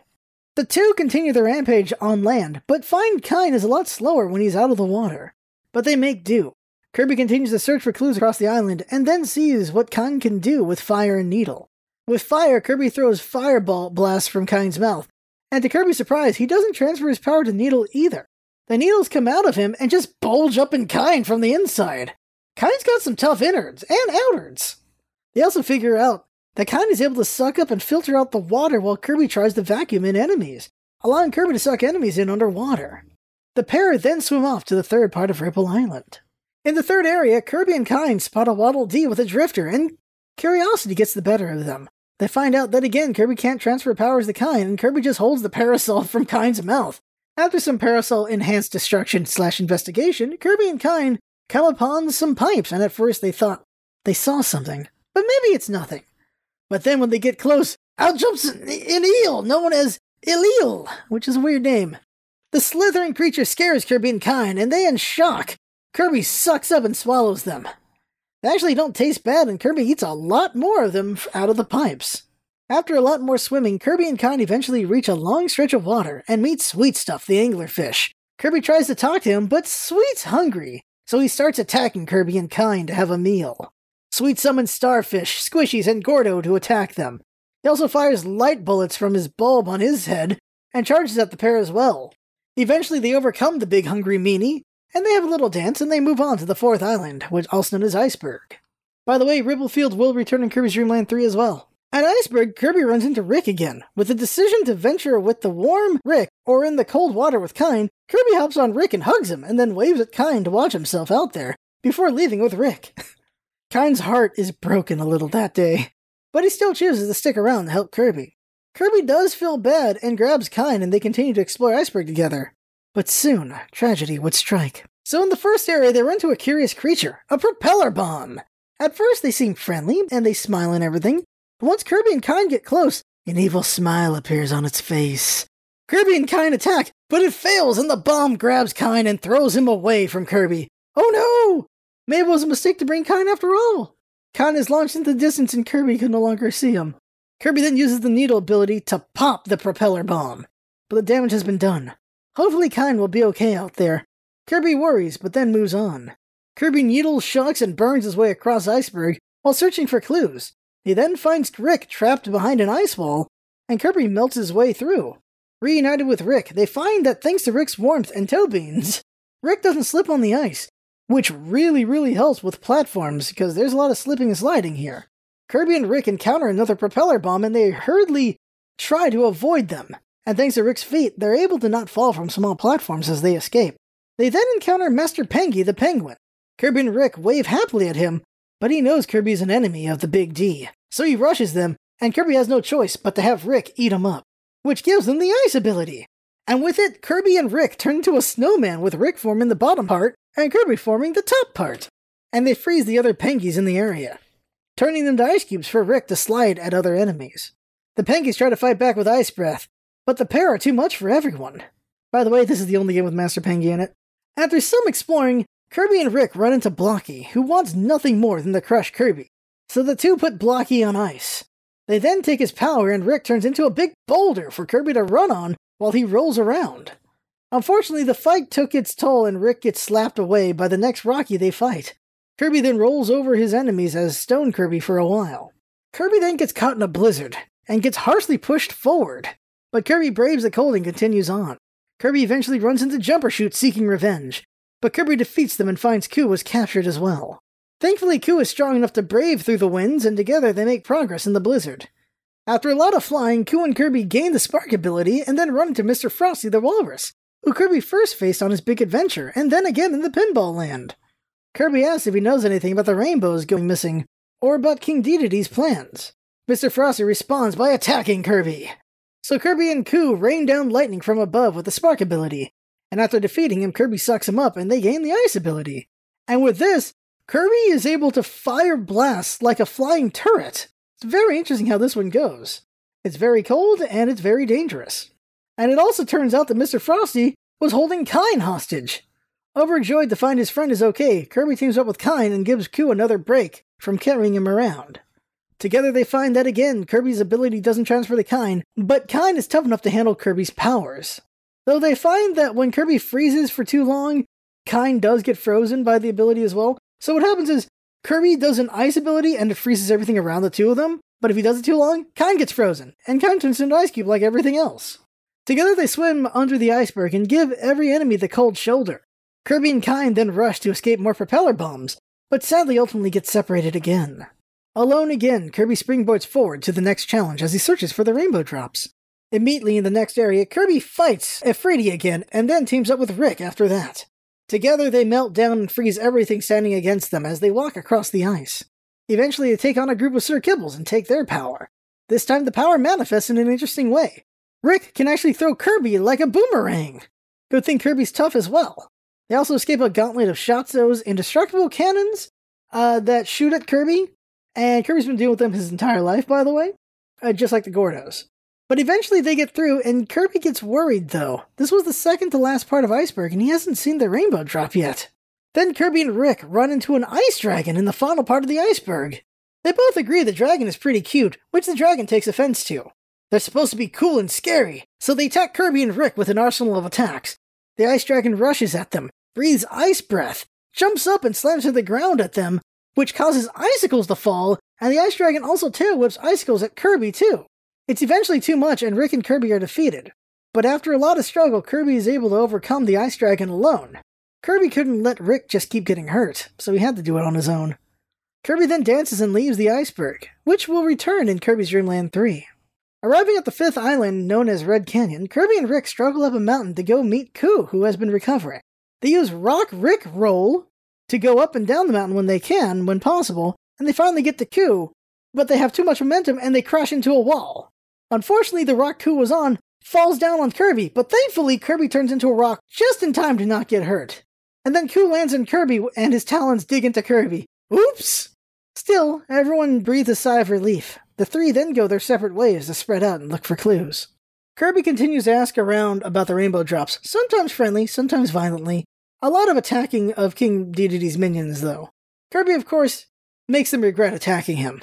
The two continue their rampage on land, but find Kine is a lot slower when he's out of the water. But they make do. Kirby continues to search for clues across the island and then sees what Kine can do with fire and needle. With fire, Kirby throws fireball blasts from Kine's mouth, and to Kirby's surprise, he doesn't transfer his power to Needle either. The needles come out of him and just bulge up in Kine from the inside. Kine's got some tough innards and outards. They also figure out that Kine is able to suck up and filter out the water while Kirby tries to vacuum in enemies, allowing Kirby to suck enemies in underwater. The pair then swim off to the third part of Ripple Island. In the third area, Kirby and Kine spot a Waddle Dee with a drifter, and curiosity gets the better of them. They find out that again, Kirby can't transfer powers to Kine, and Kirby just holds the parasol *laughs* from Kine's mouth. After some parasol enhanced destruction slash investigation, Kirby and Kine come upon some pipes, and at first they thought they saw something, but maybe it's nothing. But then when they get close, out jumps an eel known as Ilil, which is a weird name. The slithering creature scares Kirby and Kine, and they in shock. Kirby sucks up and swallows them. They actually don't taste bad, and Kirby eats a lot more of them out of the pipes. After a lot more swimming, Kirby and Kine eventually reach a long stretch of water and meet Sweet Stuff, the anglerfish. Kirby tries to talk to him, but Sweet's hungry, so he starts attacking Kirby and Kine to have a meal. Sweet summons Starfish, Squishies, and Gordo to attack them. He also fires light bullets from his bulb on his head and charges at the pair as well. Eventually, they overcome the big hungry meanie, and they have a little dance and they move on to the fourth island, which also known as Iceberg. By the way, Ripplefield will return in Kirby's Dream Land 3 as well. At Iceberg, Kirby runs into Rick again. With the decision to venture with the warm Rick or in the cold water with Kine, Kirby hops on Rick and hugs him, and then waves at Kine to watch himself out there, before leaving with Rick. *laughs* Kine's heart is broken a little that day, but he still chooses to stick around to help Kirby. Kirby does feel bad and grabs Kine, and they continue to explore Iceberg together. But soon, tragedy would strike. So in the first area, they run into a curious creature, a propeller bomb. At first, they seem friendly, and they smile and everything, but once Kirby and Kine get close, an evil smile appears on its face. Kirby and Kine attack, but it fails, and the bomb grabs Kine and throws him away from Kirby. Oh no! Maybe it was a mistake to bring Kine after all. Kine is launched into the distance, and Kirby can no longer see him. Kirby then uses the needle ability to pop the propeller bomb, but the damage has been done. Hopefully, Kine will be okay out there. Kirby worries, but then moves on. Kirby needles, shocks, and burns his way across Iceberg while searching for clues. He then finds Rick trapped behind an ice wall, and Kirby melts his way through. Reunited with Rick, they find that thanks to Rick's warmth and toe beans, *laughs* Rick doesn't slip on the ice, which really, really helps with platforms because there's a lot of slipping and sliding here. Kirby and Rick encounter another propeller bomb and they hurriedly try to avoid them. And thanks to Rick's feet, they're able to not fall from small platforms as they escape. They then encounter Master Pengy the Penguin. Kirby and Rick wave happily at him, but he knows Kirby's an enemy of the Big D. So he rushes them, and Kirby has no choice but to have Rick eat him up, which gives them the ice ability. And with it, Kirby and Rick turn into a snowman with Rick forming the bottom part and Kirby forming the top part. And they freeze the other Pengies in the area, turning them to ice cubes for Rick to slide at other enemies. The Pengies try to fight back with Ice Breath, but the pair are too much for everyone. By the way, this is the only game with Master Pengy in it. After some exploring, Kirby and Rick run into Blocky, who wants nothing more than to crush Kirby. So the two put Blocky on ice. They then take his power and Rick turns into a big boulder for Kirby to run on while he rolls around. Unfortunately, the fight took its toll and Rick gets slapped away by the next Rocky they fight. Kirby then rolls over his enemies as Stone Kirby for a while. Kirby then gets caught in a blizzard and gets harshly pushed forward, but Kirby braves the cold and continues on. Kirby eventually runs into Jumper Shoot seeking revenge, but Kirby defeats them and finds Coo was captured as well. Thankfully, Coo is strong enough to brave through the winds, and together they make progress in the blizzard. After a lot of flying, Coo and Kirby gain the spark ability and then run into Mr. Frosty the Walrus, who Kirby first faced on his big adventure, and then again in the Pinball Land. Kirby asks if he knows anything about the rainbows going missing, or about King Dedede's plans. Mr. Frosty responds by attacking Kirby. So Kirby and Coo rain down lightning from above with the spark ability, and after defeating him, Kirby sucks him up and they gain the ice ability. And with this, Kirby is able to fire blasts like a flying turret. It's very interesting how this one goes. It's very cold and it's very dangerous. And it also turns out that Mr. Frosty was holding Kine hostage. Overjoyed to find his friend is okay, Kirby teams up with Kine and gives Coo another break from carrying him around. Together they find that again, Kirby's ability doesn't transfer to Kine, but Kine is tough enough to handle Kirby's powers. Though they find that when Kirby freezes for too long, Kine does get frozen by the ability as well, so what happens is Kirby does an ice ability and it freezes everything around the two of them, but if he does it too long, Kine gets frozen, and Kine turns into an ice cube like everything else. Together they swim under the iceberg and give every enemy the cold shoulder. Kirby and Kine then rush to escape more propeller bombs, but sadly ultimately get separated again. Alone again, Kirby springboards forward to the next challenge as he searches for the rainbow drops. Immediately in the next area, Kirby fights Efreeti again and then teams up with Rick after that. Together, they melt down and freeze everything standing against them as they walk across the ice. Eventually, they take on a group of Sir Kibbles and take their power. This time, the power manifests in an interesting way. Rick can actually throw Kirby like a boomerang. Good thing Kirby's tough as well. They also escape a gauntlet of Shotzos indestructible cannons uh, that shoot at Kirby, and Kirby's been dealing with them his entire life, by the way, uh, just like the Gordos. But eventually they get through, and Kirby gets worried though. This was the second to last part of Iceberg, and he hasn't seen the rainbow drop yet. Then Kirby and Rick run into an ice dragon in the final part of the iceberg. They both agree the dragon is pretty cute, which the dragon takes offense to. They're supposed to be cool and scary, so they attack Kirby and Rick with an arsenal of attacks. The ice dragon rushes at them, breathes ice breath, jumps up and slams to the ground at them, which causes icicles to fall, and the ice dragon also tail whips icicles at Kirby too. It's eventually too much, and Rick and Kirby are defeated. But after a lot of struggle, Kirby is able to overcome the ice dragon alone. Kirby couldn't let Rick just keep getting hurt, so he had to do it on his own. Kirby then dances and leaves the iceberg, which will return in Kirby's Dream Land 3. Arriving at the fifth island known as Red Canyon, Kirby and Rick struggle up a mountain to go meet Koo, who has been recovering. They use Rock Rick Roll to go up and down the mountain when they can, when possible, and they finally get to Koo, but they have too much momentum and they crash into a wall. Unfortunately, the rock Koo was on falls down on Kirby, but thankfully Kirby turns into a rock just in time to not get hurt. And then Koo lands in Kirby and his talons dig into Kirby. Oops! Still, everyone breathes a sigh of relief. The three then go their separate ways to spread out and look for clues. Kirby continues to ask around about the rainbow drops, sometimes friendly, sometimes violently. A lot of attacking of King Dedede's minions, though. Kirby, of course, makes them regret attacking him.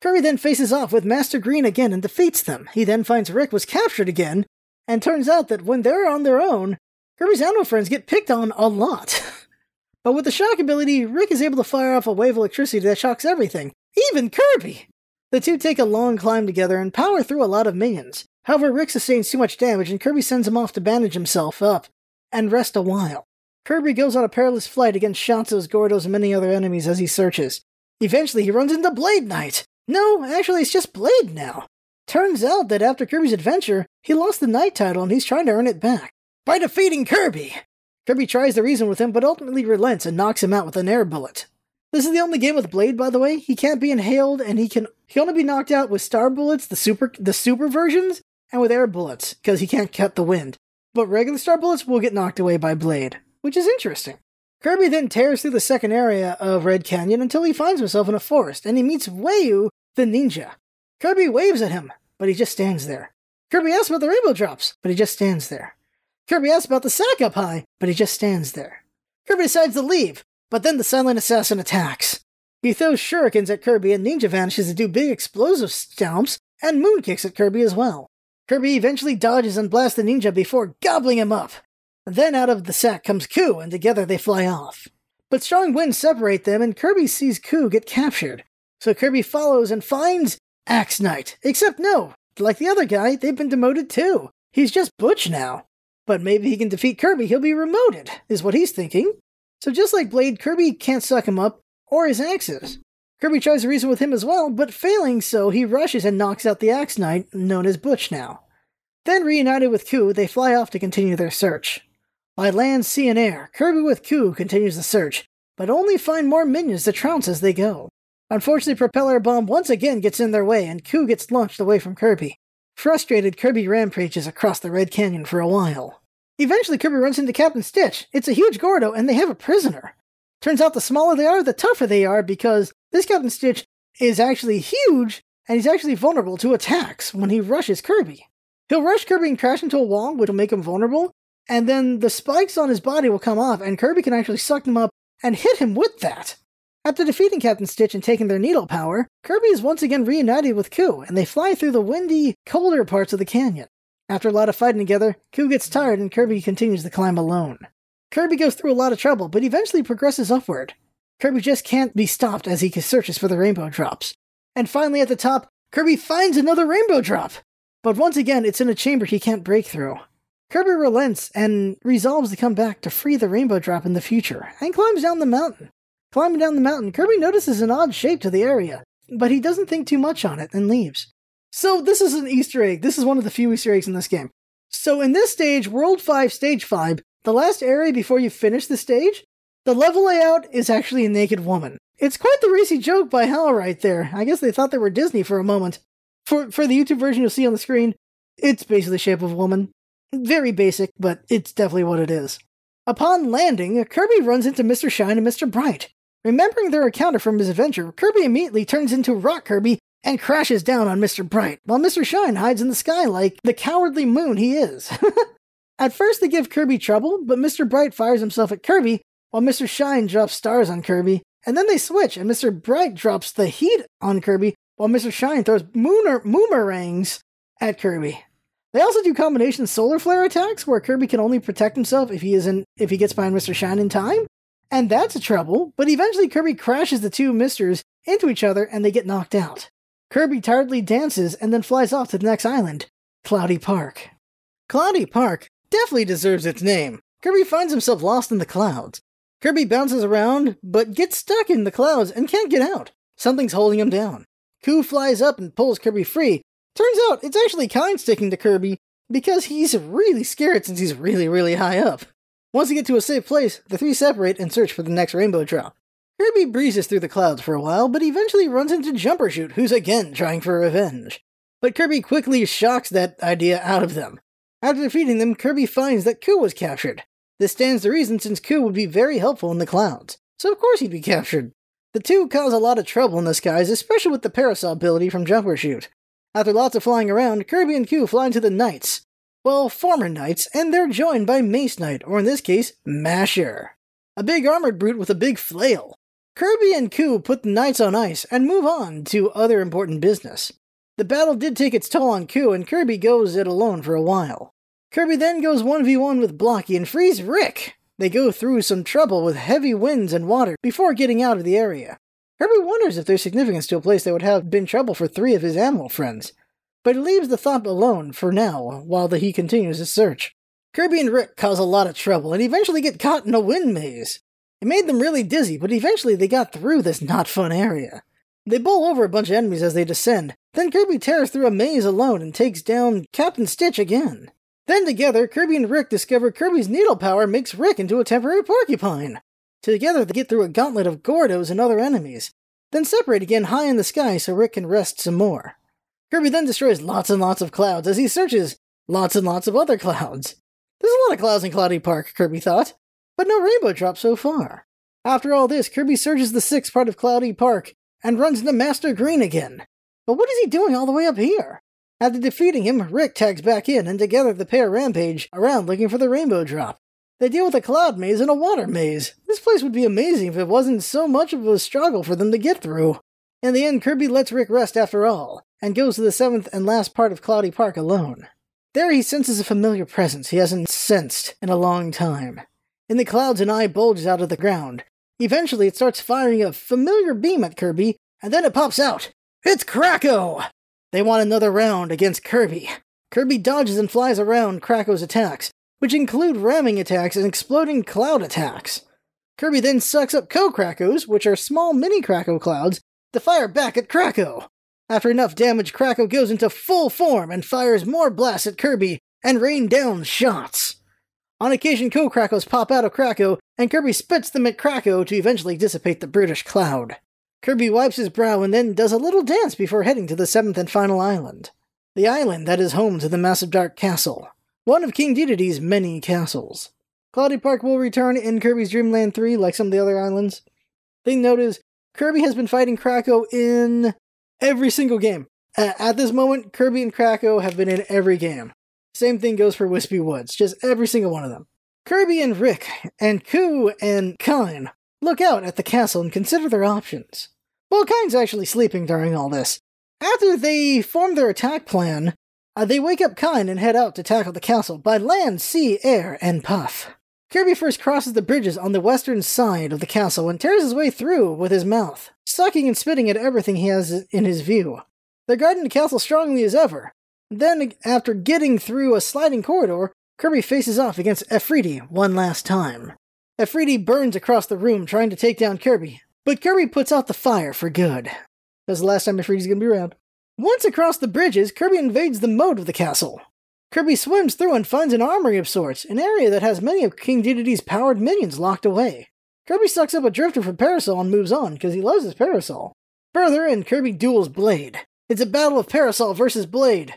Kirby then faces off with Master Green again and defeats them. He then finds Rick was captured again, and turns out that when they're on their own, Kirby's animal friends get picked on a lot. *laughs* but with the shock ability, Rick is able to fire off a wave of electricity that shocks everything, even Kirby! The two take a long climb together and power through a lot of minions. However, Rick sustains too much damage and Kirby sends him off to bandage himself up and rest a while. Kirby goes on a perilous flight against Shantos, Gordos, and many other enemies as he searches. Eventually, he runs into Blade Knight. No, actually, it's just Blade now. Turns out that after Kirby's adventure, he lost the Knight title and he's trying to earn it back by defeating Kirby. Kirby tries to reason with him, but ultimately relents and knocks him out with an air bullet. This is the only game with Blade, by the way. He can't be inhaled, and he can he only be knocked out with star bullets, the super the super versions, and with air bullets, because he can't cut the wind. But regular star bullets will get knocked away by Blade, which is interesting. Kirby then tears through the second area of Red Canyon until he finds himself in a forest, and he meets Wayu, the ninja. Kirby waves at him, but he just stands there. Kirby asks about the rainbow drops, but he just stands there. Kirby asks about the sack up high, but he just stands there. Kirby decides to leave, but then the silent assassin attacks. He throws shurikens at Kirby and Ninja vanishes to do big explosive stomps and moon kicks at Kirby as well. Kirby eventually dodges and blasts the ninja before gobbling him up. Then out of the sack comes Coo, and together they fly off. But strong winds separate them, and Kirby sees Coo get captured. So Kirby follows and finds Axe Knight. Except no, like the other guy, they've been demoted too. He's just Butch now. But maybe he can defeat Kirby, he'll be remoted, is what he's thinking. So just like Blade, Kirby can't suck him up, or his axes. Kirby tries to reason with him as well, but failing so, he rushes and knocks out the Axe Knight, known as Butch now. Then, reunited with Coo, they fly off to continue their search. By land, sea, and air, Kirby with Coo continues the search, but only find more minions to trounce as they go. Unfortunately, Propeller Bomb once again gets in their way, and Coo gets launched away from Kirby. Frustrated, Kirby rampages across the Red Canyon for a while. Eventually, Kirby runs into Captain Stitch. It's a huge Gordo, and they have a prisoner. Turns out the smaller they are, the tougher they are, because this Captain Stitch is actually huge, and he's actually vulnerable to attacks when he rushes Kirby. He'll rush Kirby and crash into a wall, which will make him vulnerable, and then the spikes on his body will come off, and Kirby can actually suck them up and hit him with that. After defeating Captain Stitch and taking their needle power, Kirby is once again reunited with Coo, and they fly through the windy, colder parts of the canyon. After a lot of fighting together, Koo gets tired and Kirby continues the climb alone. Kirby goes through a lot of trouble, but eventually progresses upward. Kirby just can't be stopped as he searches for the rainbow drops. And finally, at the top, Kirby finds another rainbow drop! But once again, it's in a chamber he can't break through. Kirby relents and resolves to come back to free the rainbow drop in the future, and climbs down the mountain. Climbing down the mountain, Kirby notices an odd shape to the area, but he doesn't think too much on it and leaves. So this is an Easter egg. This is one of the few Easter eggs in this game. So in this stage, World 5, Stage 5, the last area before you finish the stage, the level layout is actually a naked woman. It's quite the racy joke by HAL right there. I guess they thought they were Disney for a moment. For for the YouTube version you'll see on the screen, it's basically the shape of a woman. Very basic, but it's definitely what it is. Upon landing, Kirby runs into Mr. Shine and Mr. Bright. Remembering their encounter from his adventure, Kirby immediately turns into Rock Kirby and crashes down on Mr. Bright, while Mr. Shine hides in the sky like the cowardly moon he is. *laughs* at first, they give Kirby trouble, but Mr. Bright fires himself at Kirby, while Mr. Shine drops stars on Kirby, and then they switch, and Mr. Bright drops the heat on Kirby, while Mr. Shine throws mooner boomerangs at Kirby. They also do combination solar flare attacks where Kirby can only protect himself if he isn't if he gets behind Mr. Shine in time. And that's a trouble, but eventually Kirby crashes the two misters into each other and they get knocked out. Kirby tiredly dances and then flies off to the next island, Cloudy Park. Cloudy Park definitely deserves its name. Kirby finds himself lost in the clouds. Kirby bounces around, but gets stuck in the clouds and can't get out. Something's holding him down. Koo flies up and pulls Kirby free. Turns out it's actually Kine sticking to Kirby because he's really scared since he's really, really high up. Once they get to a safe place, the three separate and search for the next rainbow drop. Kirby breezes through the clouds for a while, but eventually runs into Jumpershoot, who's again trying for revenge. But Kirby quickly shocks that idea out of them. After defeating them, Kirby finds that Koo was captured. This stands to reason since Koo would be very helpful in the clouds, so of course he'd be captured. The two cause a lot of trouble in the skies, especially with the parasol ability from Jumpershoot. After lots of flying around, Kirby and Koo fly into the Knights. Well, former Knights, and they're joined by Mace Knight, or in this case, Masher. A big armored brute with a big flail. Kirby and Coo put the Knights on ice and move on to other important business. The battle did take its toll on Coo, and Kirby goes it alone for a while. Kirby then goes 1v1 with Blocky and frees Rick, they go through some trouble with heavy winds and water before getting out of the area. Kirby wonders if there's significance to a place that would have been trouble for three of his animal friends, but he leaves the thought alone for now while the, he continues his search. Kirby and Rick cause a lot of trouble and eventually get caught in a wind maze. It made them really dizzy, but eventually they got through this not fun area. They bowl over a bunch of enemies as they descend, then Kirby tears through a maze alone and takes down Captain Stitch again. Then together, Kirby and Rick discover Kirby's needle power makes Rick into a temporary porcupine. Together, they get through a gauntlet of Gordos and other enemies, then separate again high in the sky so Rick can rest some more. Kirby then destroys lots and lots of clouds as he searches lots and lots of other clouds. There's a lot of clouds in Cloudy Park, Kirby thought, but no rainbow drop so far. After all this, Kirby searches the sixth part of Cloudy Park and runs into Master Green again. But what is he doing all the way up here? After defeating him, Rick tags back in, and together the pair rampage around looking for the rainbow drop. They deal with a cloud maze and a water maze. This place would be amazing if it wasn't so much of a struggle for them to get through. In the end, Kirby lets Rick rest after all, and goes to the seventh and last part of Cloudy Park alone. There he senses a familiar presence he hasn't sensed in a long time. In the clouds, an eye bulges out of the ground. Eventually, it starts firing a familiar beam at Kirby, and then it pops out. It's Kracko! They want another round against Kirby. Kirby dodges and flies around Kracko's attacks, which include ramming attacks and exploding cloud attacks. Kirby then sucks up Co-Krackos, which are small mini Kracko clouds, to fire back at Kracko. After enough damage, Kracko goes into full form and fires more blasts at Kirby and rain down shots. On occasion, Co-Krackos pop out of Kracko, and Kirby spits them at Kracko to eventually dissipate the brutish cloud. Kirby wipes his brow and then does a little dance before heading to the seventh and final island. The island that is home to the massive dark castle, one of King Dedede's many castles. Cloudy Park will return in Kirby's Dreamland 3 like some of the other islands. Thing note is, Kirby has been fighting Kracko in every single game. At this moment, Kirby and Kracko have been in every game. Same thing goes for Wispy Woods, just every single one of them. Kirby and Rick, and Koo and Kine look out at the castle and consider their options. Well, Kine's actually sleeping during all this. After they form their attack plan, uh, they wake up Kine and head out to tackle the castle by land, sea, air, and puff. Kirby first crosses the bridges on the western side of the castle and tears his way through with his mouth, sucking and spitting at everything he has in his view. They're guarding the castle strongly as ever. Then, after getting through a sliding corridor, Kirby faces off against Efreeti one last time. Efreeti burns across the room trying to take down Kirby, but Kirby puts out the fire for good. That's the last time Efreeti's gonna be around. Once across the bridges, Kirby invades the moat of the castle. Kirby swims through and finds an armory of sorts, an area that has many of King Dedede's powered minions locked away. Kirby sucks up a drifter for Parasol and moves on, because he loves his Parasol. Further, in, Kirby duels Blade. It's a battle of Parasol versus Blade.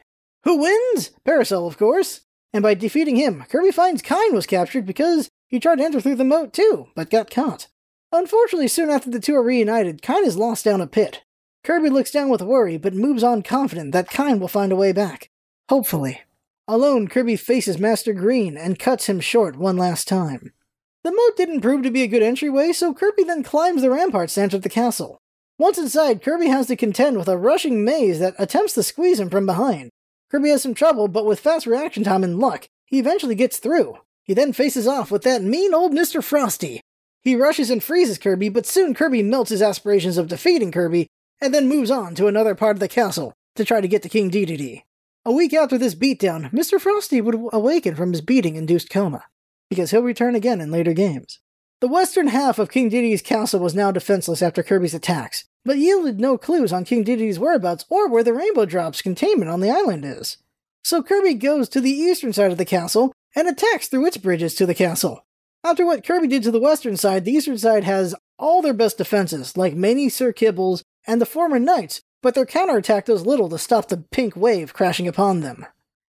Who wins? Parasol, of course. And by defeating him, Kirby finds Kine was captured because he tried to enter through the moat too, but got caught. Unfortunately, soon after the two are reunited, Kine is lost down a pit. Kirby looks down with worry, but moves on confident that Kine will find a way back. Hopefully. Alone, Kirby faces Master Green and cuts him short one last time. The moat didn't prove to be a good entryway, so Kirby then climbs the ramparts to enter the castle. Once inside, Kirby has to contend with a rushing maze that attempts to squeeze him from behind. Kirby has some trouble, but with fast reaction time and luck, he eventually gets through. He then faces off with that mean old Mr. Frosty. He rushes and freezes Kirby, but soon Kirby melts his aspirations of defeating Kirby and then moves on to another part of the castle to try to get to King Dedede. A week after this beatdown, Mr. Frosty would awaken from his beating induced coma, because he'll return again in later games. The western half of King Dedede's castle was now defenseless after Kirby's attacks, but yielded no clues on King Dedede's whereabouts or where the Rainbow Drop's containment on the island is. So Kirby goes to the eastern side of the castle and attacks through its bridges to the castle. After what Kirby did to the western side, the eastern side has all their best defenses, like many Sir Kibbles and the former knights, but their counterattack does little to stop the pink wave crashing upon them.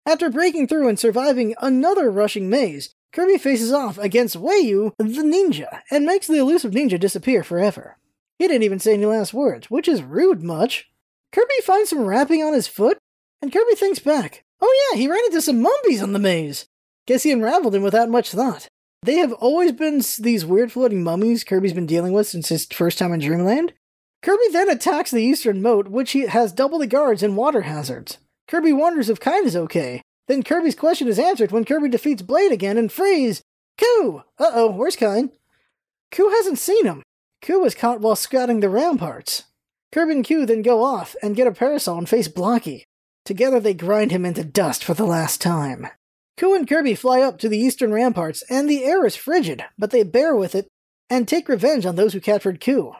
After breaking through and surviving another rushing maze, Kirby faces off against Wayu, the ninja, and makes the elusive ninja disappear forever. He didn't even say any last words, which is rude much. Kirby finds some wrapping on his foot, and Kirby thinks back. Oh yeah, he ran into some mummies on the maze. Guess he unraveled him without much thought. They have always been these weird floating mummies Kirby's been dealing with since his first time in Dreamland, Kirby then attacks the eastern moat, which has double the guards and water hazards. Kirby wonders if Kine is okay. Then Kirby's question is answered when Kirby defeats Blade again and frees Coo! Uh oh, where's Kine? Coo hasn't seen him. Coo was caught while scouting the ramparts. Kirby and Coo then go off and get a parasol and face Blocky. Together they grind him into dust for the last time. Coo and Kirby fly up to the eastern ramparts, and the air is frigid, but they bear with it and take revenge on those who captured Coo.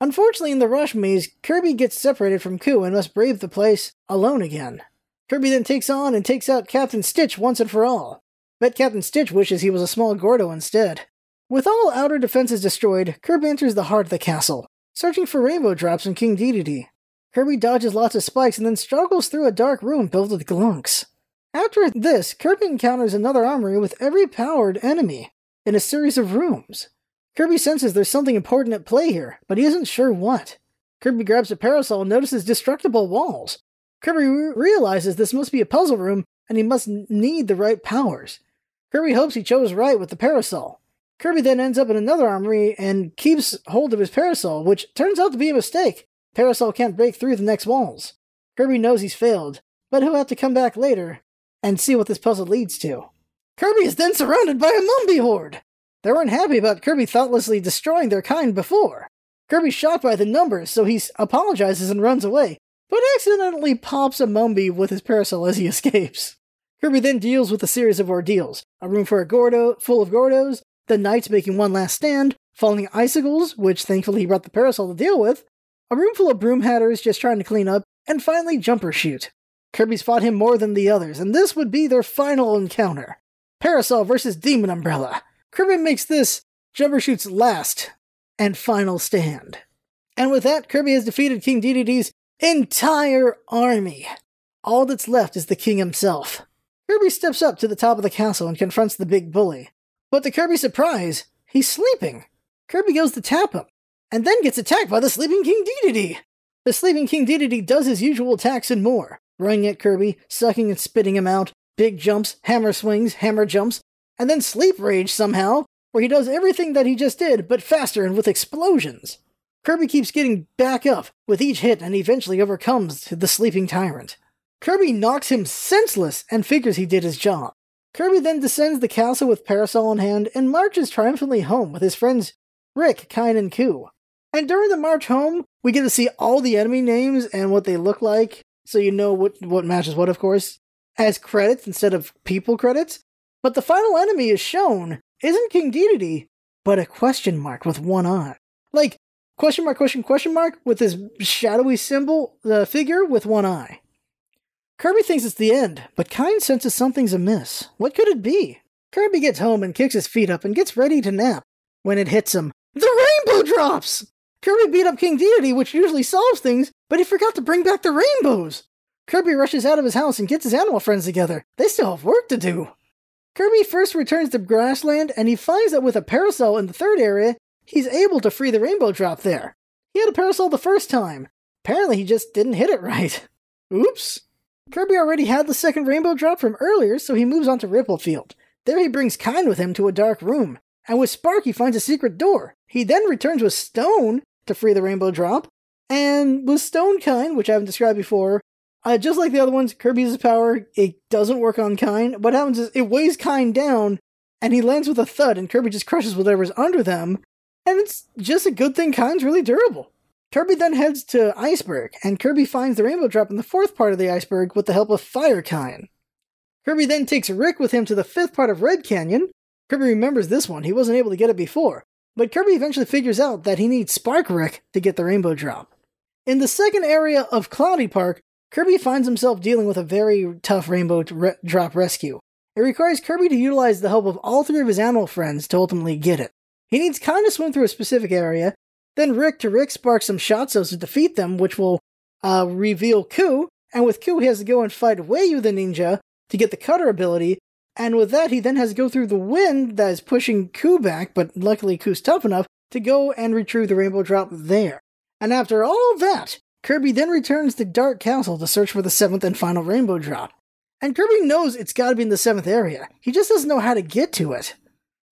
Unfortunately, in the rush maze, Kirby gets separated from Coo and must brave the place alone again. Kirby then takes on and takes out Captain Stitch once and for all. Bet Captain Stitch wishes he was a small Gordo instead. With all outer defenses destroyed, Kirby enters the heart of the castle, searching for rainbow drops in King Dedede. Kirby dodges lots of spikes and then struggles through a dark room filled with glunks. After this, Kirby encounters another armory with every powered enemy in a series of rooms. Kirby senses there's something important at play here, but he isn't sure what. Kirby grabs a parasol and notices destructible walls. Kirby re- realizes this must be a puzzle room and he must need the right powers. Kirby hopes he chose right with the parasol. Kirby then ends up in another armory and keeps hold of his parasol, which turns out to be a mistake. Parasol can't break through the next walls. Kirby knows he's failed, but he'll have to come back later and see what this puzzle leads to. Kirby is then surrounded by a Mumby horde. They weren't happy about Kirby thoughtlessly destroying their kind before. Kirby's shocked by the numbers, so he apologizes and runs away, but accidentally pops a Mumby with his parasol as he *laughs* escapes. Kirby then deals with a series of ordeals a room for a Gordo full of Gordos, the knights making one last stand, falling icicles, which thankfully he brought the parasol to deal with, a room full of broom hatters just trying to clean up, and finally Jumper Shoot. Kirby's fought him more than the others, and this would be their final encounter. Parasol versus Demon Umbrella. Kirby makes this Jumper Shoot's last and final stand. And with that, Kirby has defeated King Dedede's entire army. All that's left is the king himself. Kirby steps up to the top of the castle and confronts the big bully. But to Kirby's surprise, he's sleeping. Kirby goes to tap him, and then gets attacked by the sleeping King Dedede. The sleeping King Dedede does his usual attacks and more, running at Kirby, sucking and spitting him out, big jumps, hammer swings, hammer jumps, and then Sleep Rage somehow, where he does everything that he just did, but faster and with explosions. Kirby keeps getting back up with each hit and eventually overcomes the sleeping tyrant. Kirby knocks him senseless and figures he did his job. Kirby then descends the castle with Parasol in hand and marches triumphantly home with his friends Rick, Kine, and Coo. And during the march home, we get to see all the enemy names and what they look like, so you know what, what matches what, of course, as credits instead of people credits. But the final enemy is shown isn't King Dedede, but a question mark with one eye. Like, question mark, question, question mark, with this shadowy symbol, the figure with one eye. Kirby thinks it's the end, but Kine senses something's amiss. What could it be? Kirby gets home and kicks his feet up and gets ready to nap. When it hits him, the rainbow drops! Kirby beat up King Dedede, which usually solves things, but he forgot to bring back the rainbows! Kirby rushes out of his house and gets his animal friends together. They still have work to do. Kirby first returns to Grassland and he finds that with a parasol in the third area, he's able to free the rainbow drop there. He had a parasol the first time, Apparently, he just didn't hit it *laughs* right. Oops. Kirby already had the second rainbow drop from earlier, so he moves on to Ripplefield. There he brings Kine with him to a dark room, and with Spark he finds a secret door. He then returns with Stone to free the rainbow drop, and with Stone Kine, which I haven't described before, uh, just like the other ones, Kirby's power, it doesn't work on Kine. What happens is it weighs Kine down, and he lands with a thud, and Kirby just crushes whatever's under them, and it's just a good thing Kine's really durable. Kirby then heads to Iceberg, and Kirby finds the rainbow drop in the fourth part of the iceberg with the help of Fire Kine. Kirby then takes Rick with him to the fifth part of Red Canyon. Kirby remembers this one, he wasn't able to get it before, but Kirby eventually figures out that he needs Spark Rick to get the rainbow drop. In the second area of Cloudy Park, Kirby finds himself dealing with a very tough rainbow re- drop rescue. It requires Kirby to utilize the help of all three of his animal friends to ultimately get it. He needs kind of swim through a specific area, then Rick to Rick sparks some Shotzos to defeat them, which will uh, reveal Coo, and with Coo he has to go and fight Wayu the ninja to get the cutter ability, and with that he then has to go through the wind that is pushing Coo back, but luckily Coo's tough enough to go and retrieve the rainbow drop there. And after all that, Kirby then returns to Dark Castle to search for the seventh and final rainbow drop. And Kirby knows it's gotta be in the seventh area. He just doesn't know how to get to it.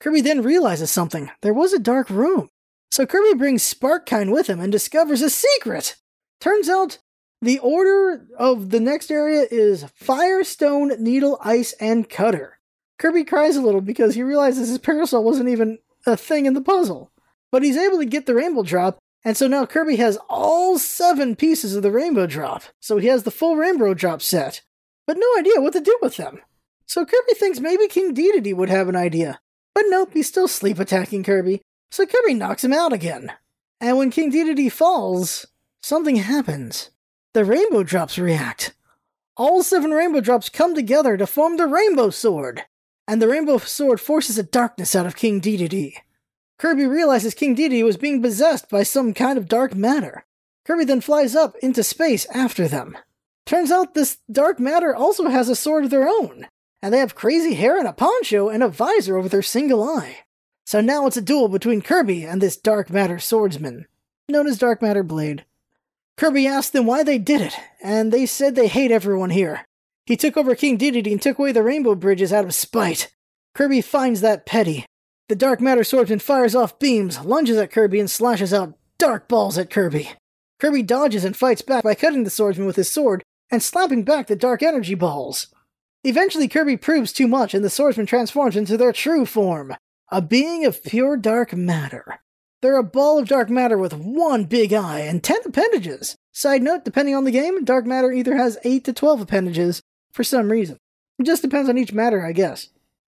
Kirby then realizes something. There was a dark room. So Kirby brings Sparkkine with him and discovers a secret. Turns out the order of the next area is Fire, Stone, Needle, Ice, and Cutter. Kirby cries a little because he realizes his parasol wasn't even a thing in the puzzle. But he's able to get the rainbow drop and so now Kirby has all seven pieces of the Rainbow Drop, so he has the full Rainbow Drop set, but no idea what to do with them. So Kirby thinks maybe King Dedede would have an idea. But nope, he's still sleep attacking Kirby, so Kirby knocks him out again. And when King Dedede falls, something happens. The Rainbow Drops react. All seven Rainbow Drops come together to form the Rainbow Sword, and the Rainbow Sword forces a darkness out of King Dedede. Kirby realizes King Dedede was being possessed by some kind of dark matter. Kirby then flies up into space after them. Turns out this dark matter also has a sword of their own, and they have crazy hair and a poncho and a visor over their single eye. So now it's a duel between Kirby and this dark matter swordsman, known as Dark Matter Blade. Kirby asked them why they did it, and they said they hate everyone here. He took over King Dedede and took away the rainbow bridges out of spite. Kirby finds that petty, the dark matter swordsman fires off beams, lunges at Kirby, and slashes out dark balls at Kirby. Kirby dodges and fights back by cutting the swordsman with his sword and slapping back the dark energy balls. Eventually, Kirby proves too much, and the swordsman transforms into their true form a being of pure dark matter. They're a ball of dark matter with one big eye and 10 appendages. Side note, depending on the game, dark matter either has 8 to 12 appendages for some reason. It just depends on each matter, I guess.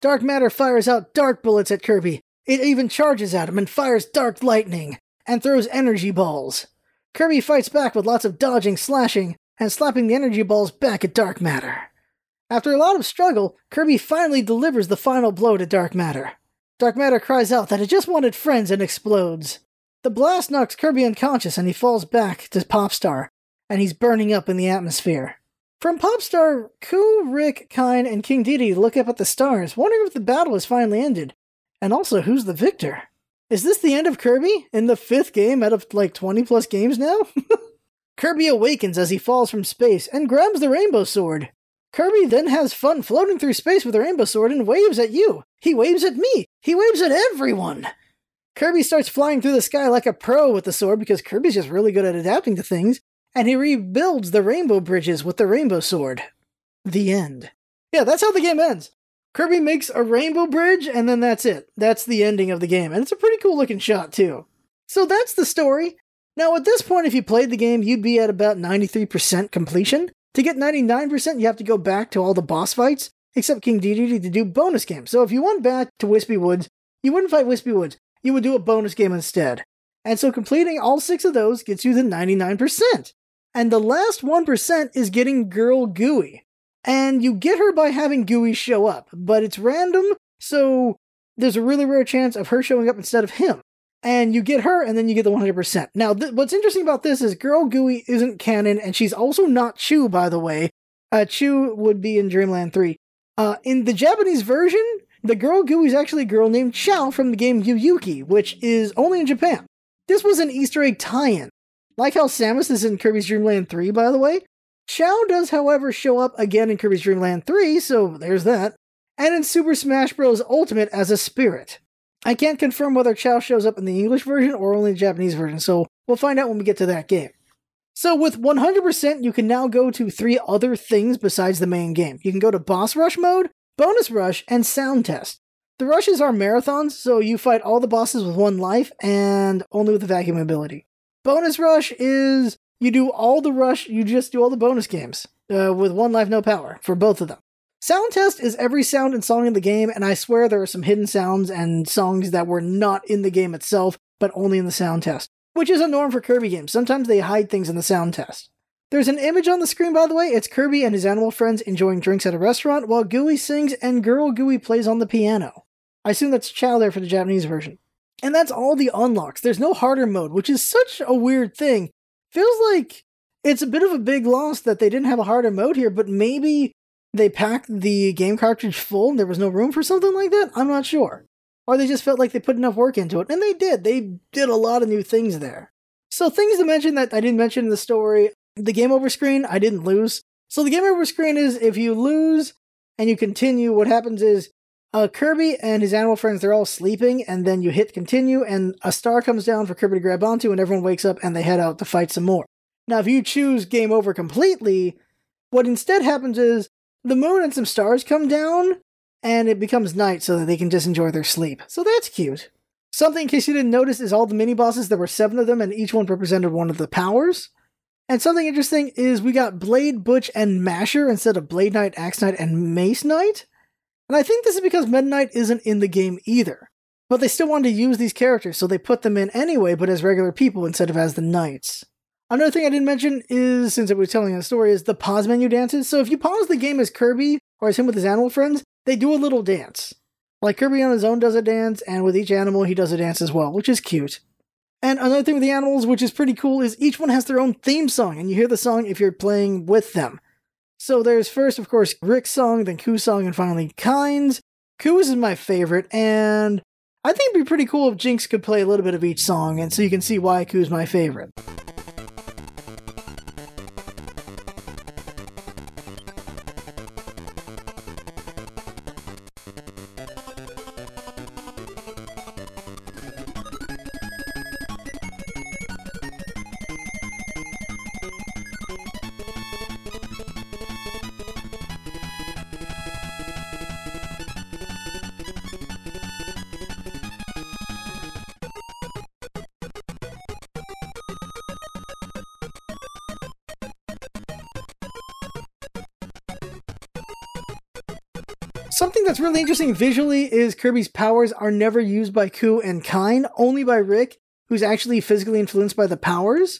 Dark matter fires out dark bullets at Kirby. It even charges at him and fires dark lightning and throws energy balls. Kirby fights back with lots of dodging, slashing, and slapping the energy balls back at Dark Matter. After a lot of struggle, Kirby finally delivers the final blow to Dark Matter. Dark Matter cries out that it just wanted friends and explodes. The blast knocks Kirby unconscious and he falls back to Popstar, and he's burning up in the atmosphere. From Popstar, Coo, Rick, Kine, and King Dedede look up at the stars, wondering if the battle has finally ended. And also, who's the victor? Is this the end of Kirby? In the fifth game out of like 20 plus games now? *laughs* Kirby awakens as he falls from space and grabs the Rainbow Sword. Kirby then has fun floating through space with the Rainbow Sword and waves at you. He waves at me. He waves at everyone. Kirby starts flying through the sky like a pro with the sword because Kirby's just really good at adapting to things, and he rebuilds the rainbow bridges with the rainbow sword. The end. Yeah, that's how the game ends. Kirby makes a rainbow bridge, and then that's it. That's the ending of the game, and it's a pretty cool looking shot, too. So that's the story. Now, at this point, if you played the game, you'd be at about 93% completion. To get 99%, you have to go back to all the boss fights, except King Dedede to do bonus games. So if you went back to Wispy Woods, you wouldn't fight Wispy Woods. You would do a bonus game instead. And so completing all six of those gets you the 99% and the last 1% is getting Girl Gooey. And you get her by having Gooey show up, but it's random, so there's a really rare chance of her showing up instead of him. And you get her, and then you get the 100%. Now, th- what's interesting about this is Girl Gooey isn't canon, and she's also not Chu, by the way. Uh, Chu would be in Dreamland 3. Uh, in the Japanese version, the girl Gooey is actually a girl named Chao from the game Yu Yuki, which is only in Japan. This was an Easter egg tie in. Like how Samus is in Kirby's Dream Land 3, by the way. Chao does, however, show up again in Kirby's Dream Land 3, so there's that. And in Super Smash Bros. Ultimate as a spirit. I can't confirm whether Chao shows up in the English version or only the Japanese version, so we'll find out when we get to that game. So with 100%, you can now go to three other things besides the main game. You can go to Boss Rush mode, Bonus Rush, and Sound Test. The rushes are marathons, so you fight all the bosses with one life and only with the vacuum ability. Bonus Rush is you do all the rush, you just do all the bonus games uh, with one life, no power for both of them. Sound test is every sound and song in the game, and I swear there are some hidden sounds and songs that were not in the game itself, but only in the sound test, which is a norm for Kirby games. Sometimes they hide things in the sound test. There's an image on the screen, by the way. It's Kirby and his animal friends enjoying drinks at a restaurant while Gooey sings and Girl Gooey plays on the piano. I assume that's Chao there for the Japanese version. And that's all the unlocks. There's no harder mode, which is such a weird thing. Feels like it's a bit of a big loss that they didn't have a harder mode here, but maybe they packed the game cartridge full and there was no room for something like that? I'm not sure. Or they just felt like they put enough work into it, and they did. They did a lot of new things there. So, things to mention that I didn't mention in the story the game over screen, I didn't lose. So, the game over screen is if you lose and you continue, what happens is uh, Kirby and his animal friends, they're all sleeping, and then you hit continue, and a star comes down for Kirby to grab onto, and everyone wakes up and they head out to fight some more. Now, if you choose game over completely, what instead happens is the moon and some stars come down, and it becomes night so that they can just enjoy their sleep. So that's cute. Something, in case you didn't notice, is all the mini bosses. There were seven of them, and each one represented one of the powers. And something interesting is we got Blade, Butch, and Masher instead of Blade Knight, Axe Knight, and Mace Knight. And I think this is because Meta Knight isn't in the game either. But they still wanted to use these characters, so they put them in anyway, but as regular people instead of as the knights. Another thing I didn't mention is, since I was telling a story, is the pause menu dances. So if you pause the game as Kirby or as him with his animal friends, they do a little dance. Like Kirby on his own does a dance, and with each animal he does a dance as well, which is cute. And another thing with the animals, which is pretty cool, is each one has their own theme song, and you hear the song if you're playing with them. So there's first, of course, Rick's song, then Coo's song, and finally Kine's. Coo's is my favorite, and I think it'd be pretty cool if Jinx could play a little bit of each song, and so you can see why Coo's my favorite. Something that's really interesting visually is Kirby's powers are never used by Coo and Kine, only by Rick, who's actually physically influenced by the powers.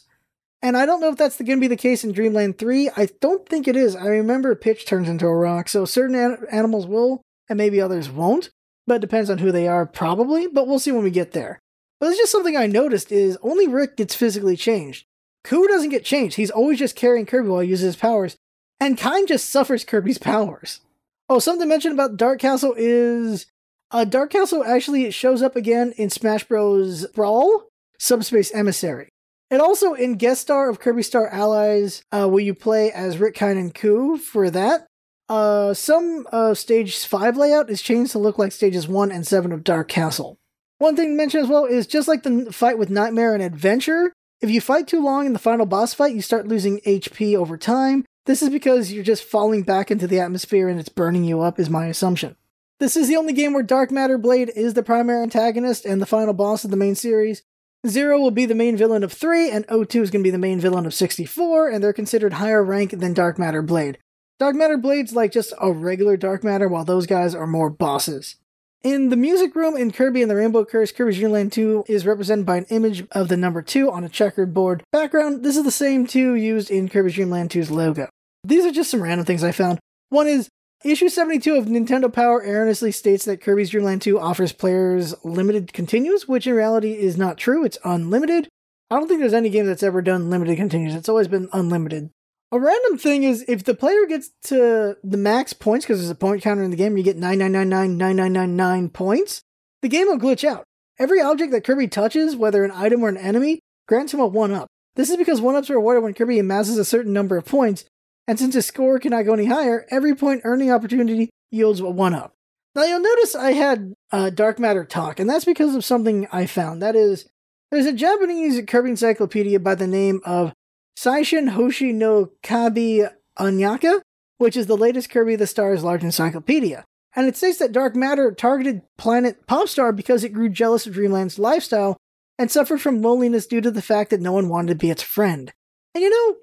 And I don't know if that's going to be the case in Dreamland 3. I don't think it is. I remember Pitch turns into a rock, so certain an- animals will, and maybe others won't. But it depends on who they are, probably, but we'll see when we get there. But it's just something I noticed is only Rick gets physically changed. Coo doesn't get changed. He's always just carrying Kirby while he uses his powers. And Kine just suffers Kirby's powers. Oh, something to mention about Dark Castle is uh, Dark Castle actually shows up again in Smash Bros. Brawl, Subspace Emissary. And also in Guest Star of Kirby Star Allies, uh, where you play as Rick, Kine, and Coo for that. Uh, some uh, stage 5 layout is changed to look like stages 1 and 7 of Dark Castle. One thing to mention as well is just like the fight with Nightmare and Adventure, if you fight too long in the final boss fight, you start losing HP over time, this is because you're just falling back into the atmosphere and it's burning you up, is my assumption. This is the only game where Dark Matter Blade is the primary antagonist and the final boss of the main series. Zero will be the main villain of 3, and O2 is going to be the main villain of 64, and they're considered higher rank than Dark Matter Blade. Dark Matter Blade's like just a regular Dark Matter, while those guys are more bosses. In the music room in Kirby and the Rainbow Curse, Kirby's Dream Land 2 is represented by an image of the number 2 on a checkered board background. This is the same 2 used in Kirby's Dream Land 2's logo. These are just some random things I found. One is Issue 72 of Nintendo Power erroneously states that Kirby's Dream Land 2 offers players limited continues, which in reality is not true. It's unlimited. I don't think there's any game that's ever done limited continues. It's always been unlimited. A random thing is if the player gets to the max points, because there's a point counter in the game, you get 99999999 points, the game will glitch out. Every object that Kirby touches, whether an item or an enemy, grants him a 1 up. This is because 1 ups are awarded when Kirby amasses a certain number of points, and since his score cannot go any higher, every point earning opportunity yields a 1 up. Now you'll notice I had uh, Dark Matter talk, and that's because of something I found. That is, there's a Japanese Kirby encyclopedia by the name of Seishin Hoshi no Kabi Anyaka, which is the latest Kirby the Stars large encyclopedia. And it states that Dark Matter targeted planet Popstar because it grew jealous of Dreamland's lifestyle and suffered from loneliness due to the fact that no one wanted to be its friend. And you know,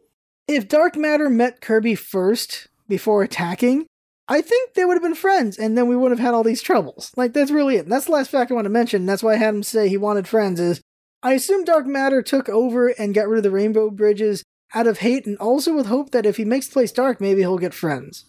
if Dark Matter met Kirby first before attacking, I think they would have been friends, and then we wouldn't have had all these troubles. Like, that's really it. That's the last fact I want to mention. That's why I had him say he wanted friends, is I assume Dark Matter took over and got rid of the Rainbow Bridges out of hate and also with hope that if he makes the place dark, maybe he'll get friends.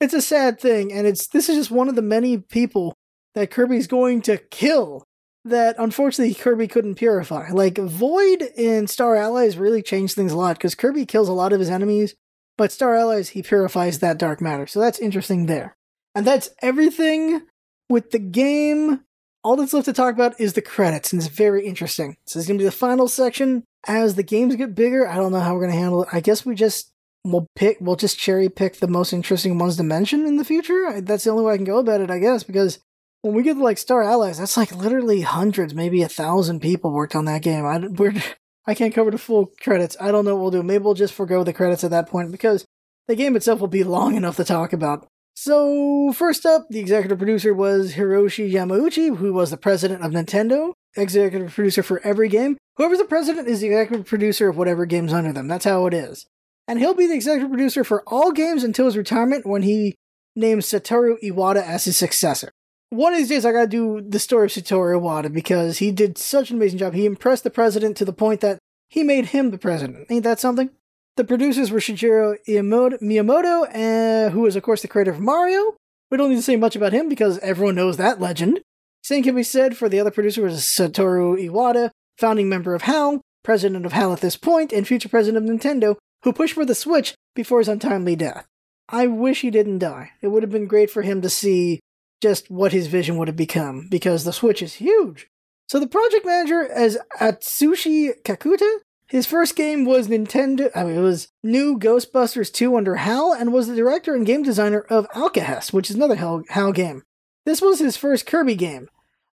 It's a sad thing, and it's this is just one of the many people that Kirby's going to kill that unfortunately Kirby couldn't purify. Like Void in Star Allies really changed things a lot because Kirby kills a lot of his enemies but Star Allies, he purifies that dark matter. So that's interesting there. And that's everything with the game. All that's left to talk about is the credits, and it's very interesting. So this is to be the final section. As the games get bigger, I don't know how we're to handle it. I guess we just we'll pick we'll just cherry pick the most interesting ones to mention in the future. That's the only way I can go about it, I guess, because when we get to like Star Allies, that's like literally hundreds, maybe a thousand people worked on that game. I, we're *laughs* I can't cover the full credits. I don't know what we'll do. Maybe we'll just forego the credits at that point because the game itself will be long enough to talk about. So, first up, the executive producer was Hiroshi Yamauchi, who was the president of Nintendo, executive producer for every game. Whoever's the president is the executive producer of whatever game's under them. That's how it is. And he'll be the executive producer for all games until his retirement when he names Satoru Iwata as his successor one of these days I gotta do the story of Satoru Iwata because he did such an amazing job. He impressed the president to the point that he made him the president. Ain't that something? The producers were Shigeru Miyamoto, uh, who was, of course, the creator of Mario. We don't need to say much about him because everyone knows that legend. Same can be said for the other producer, was Satoru Iwata, founding member of HAL, president of HAL at this point, and future president of Nintendo, who pushed for the Switch before his untimely death. I wish he didn't die. It would have been great for him to see just what his vision would have become because the Switch is huge. So the project manager is Atsushi Kakuta. His first game was Nintendo, I mean, it was New Ghostbusters 2 under HAL and was the director and game designer of Alkahest, which is another HAL, HAL game. This was his first Kirby game.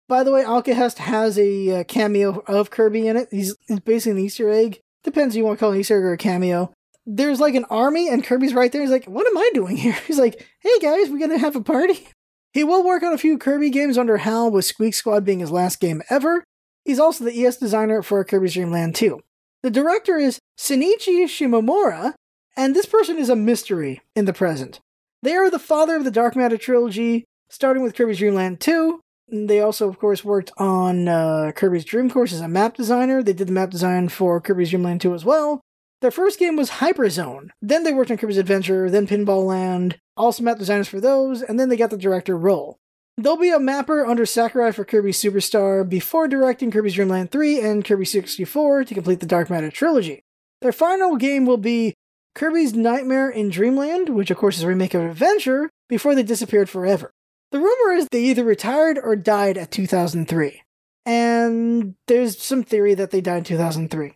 By the way, Alkahest has a uh, cameo of Kirby in it. He's, he's basically an Easter egg. Depends if you want to call an Easter egg or a cameo. There's like an army, and Kirby's right there. He's like, What am I doing here? *laughs* He's like, Hey guys, we're gonna have a party? He will work on a few Kirby games under HAL, with Squeak Squad being his last game ever. He's also the ES designer for Kirby's Dream Land 2. The director is Shinichi Shimomura, and this person is a mystery in the present. They are the father of the Dark Matter trilogy, starting with Kirby's Dream Land 2. They also, of course, worked on uh, Kirby's Dream Course as a map designer. They did the map design for Kirby's Dream Land 2 as well. Their first game was Hyperzone. Then they worked on Kirby's Adventure, then Pinball Land, also map designers for those, and then they got the director role. They'll be a mapper under Sakurai for Kirby Superstar before directing Kirby's Dream Land 3 and Kirby 64 to complete the Dark Matter trilogy. Their final game will be Kirby's Nightmare in Dreamland, which of course is a remake of Adventure, before they disappeared forever. The rumor is they either retired or died at 2003. And there's some theory that they died in 2003.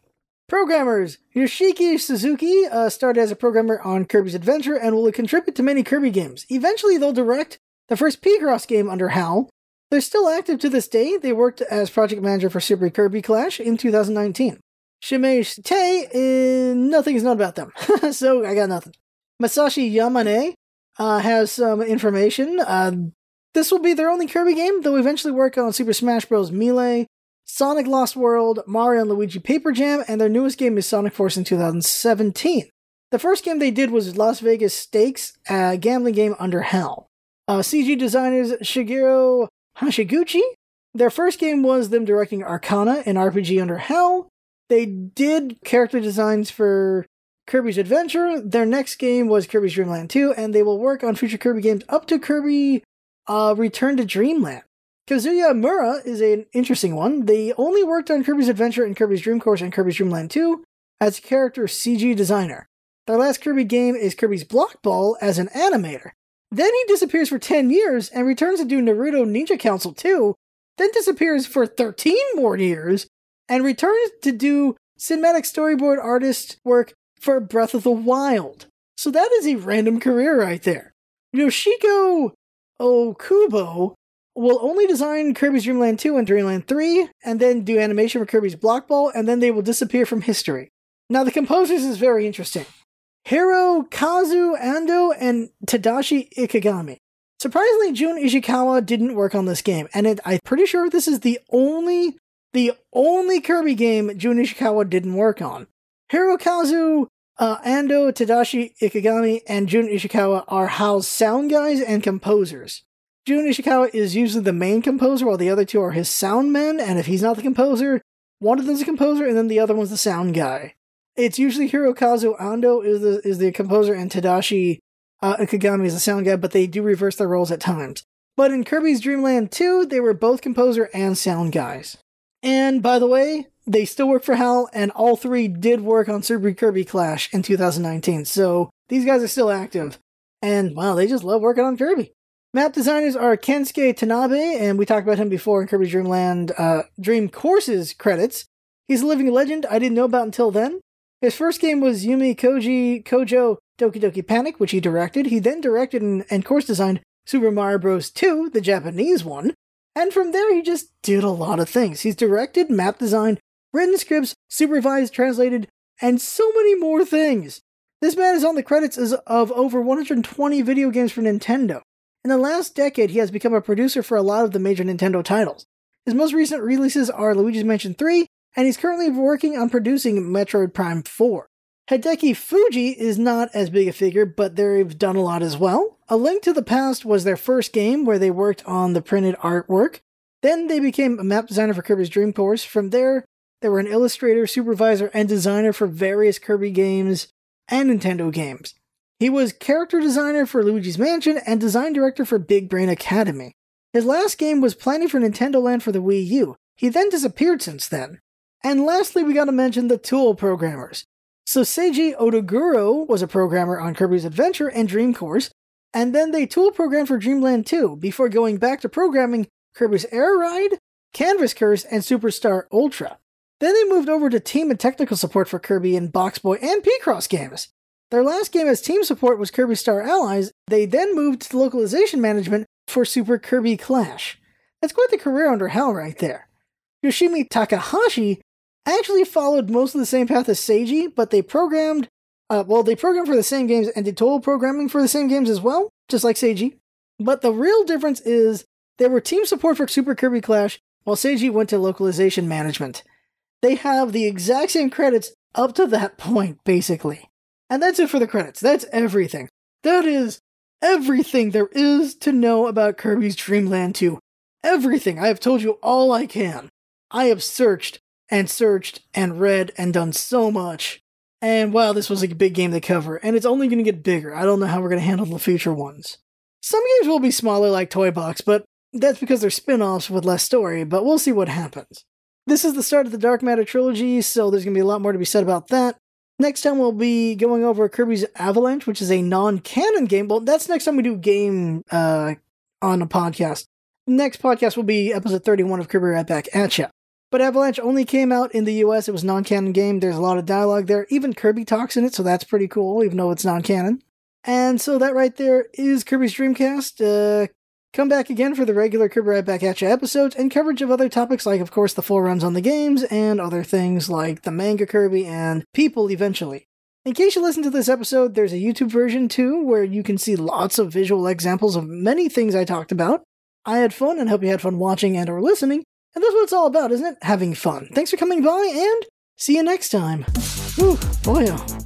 Programmers Yoshiki Suzuki uh, started as a programmer on Kirby's Adventure and will contribute to many Kirby games. Eventually, they'll direct the first Picross game under HAL. They're still active to this day. They worked as project manager for Super Kirby Clash in 2019. Shimesh Te, uh, nothing is known about them, *laughs* so I got nothing. Masashi Yamane uh, has some information. Uh, this will be their only Kirby game. They'll eventually work on Super Smash Bros. Melee, Sonic Lost World, Mario and Luigi Paper Jam, and their newest game is Sonic Force in 2017. The first game they did was Las Vegas Stakes, a gambling game under HAL. Uh, CG designers Shigeru Hashiguchi. Their first game was them directing Arcana, an RPG under HAL. They did character designs for Kirby's Adventure. Their next game was Kirby's Dream Land 2, and they will work on future Kirby games up to Kirby uh, Return to Dreamland. Kazuya Mura is an interesting one. They only worked on Kirby's Adventure and Kirby's Dream Course and Kirby's Dream Land 2 as a character CG designer. Their last Kirby game is Kirby's Block Ball as an animator. Then he disappears for 10 years and returns to do Naruto Ninja Council 2, then disappears for 13 more years and returns to do cinematic storyboard artist work for Breath of the Wild. So that is a random career right there. Yoshiko Okubo will only design Kirby's Dream Land 2 and Dreamland 3, and then do animation for Kirby's Block Ball, and then they will disappear from history. Now, the composers is very interesting. Hirokazu Ando and Tadashi Ikegami. Surprisingly, Jun Ishikawa didn't work on this game, and it, I'm pretty sure this is the only the only Kirby game Jun Ishikawa didn't work on. Hirokazu uh, Ando, Tadashi Ikegami, and Jun Ishikawa are HAL's sound guys and composers. Jun Ishikawa is usually the main composer, while the other two are his sound men, and if he's not the composer, one of them's a composer, and then the other one's the sound guy. It's usually Hirokazu Ando is the is the composer, and Tadashi uh, is the sound guy, but they do reverse their roles at times. But in Kirby's Dream Land 2, they were both composer and sound guys. And by the way, they still work for HAL, and all three did work on Super Kirby Clash in 2019. So these guys are still active. And wow, they just love working on Kirby. Map designers are Kensuke Tanabe, and we talked about him before in Kirby Dream Land uh, Dream Courses credits. He's a living legend I didn't know about until then. His first game was Yumi Koji Kojo Doki Doki Panic, which he directed. He then directed and, and course designed Super Mario Bros. 2, the Japanese one. And from there, he just did a lot of things. He's directed, map designed, written scripts, supervised, translated, and so many more things. This man is on the credits of over 120 video games for Nintendo. In the last decade, he has become a producer for a lot of the major Nintendo titles. His most recent releases are Luigi's Mansion 3, and he's currently working on producing Metroid Prime 4. Hideki Fuji is not as big a figure, but they've done a lot as well. A Link to the Past was their first game where they worked on the printed artwork. Then they became a map designer for Kirby's Dream Course. From there, they were an illustrator, supervisor, and designer for various Kirby games and Nintendo games. He was character designer for Luigi's Mansion and design director for Big Brain Academy. His last game was planning for Nintendo Land for the Wii U. He then disappeared since then. And lastly, we gotta mention the tool programmers. So Seiji Odoguro was a programmer on Kirby's Adventure and Dream Course, and then they tool programmed for Dreamland 2 before going back to programming Kirby's Air Ride, Canvas Curse, and Superstar Ultra. Then they moved over to team and technical support for Kirby in Box Boy and Picross games. Their last game as team support was Kirby Star Allies. They then moved to localization management for Super Kirby Clash. That's quite the career under HAL right there. Yoshimi Takahashi actually followed most of the same path as Seiji, but they programmed, uh, well, they programmed for the same games and did total programming for the same games as well, just like Seiji. But the real difference is they were team support for Super Kirby Clash, while Seiji went to localization management. They have the exact same credits up to that *laughs* point, basically. And that's it for the credits. That's everything. That is everything there is to know about Kirby's Dream Land 2. Everything. I have told you all I can. I have searched and searched and read and done so much. And wow, this was a big game to cover, and it's only going to get bigger. I don't know how we're going to handle the future ones. Some games will be smaller, like Toy Box, but that's because they're spin offs with less story, but we'll see what happens. This is the start of the Dark Matter trilogy, so there's going to be a lot more to be said about that. Next time we'll be going over Kirby's Avalanche, which is a non-canon game. Well, that's next time we do game uh, on a podcast. Next podcast will be episode 31 of Kirby Right Back at ya. But Avalanche only came out in the US. It was non-canon game. There's a lot of dialogue there. Even Kirby talks in it, so that's pretty cool, even though it's non-canon. And so that right there is Kirby's Dreamcast. Uh, come back again for the regular Kirby Right Back At episodes and coverage of other topics like, of course, the full runs on the games and other things like the manga Kirby and people eventually. In case you listen to this episode, there's a YouTube version too, where you can see lots of visual examples of many things I talked about. I had fun and hope you had fun watching and or listening. And that's what it's all about, isn't it? Having fun. Thanks for coming by, and see you next time. Whew, boy, oh.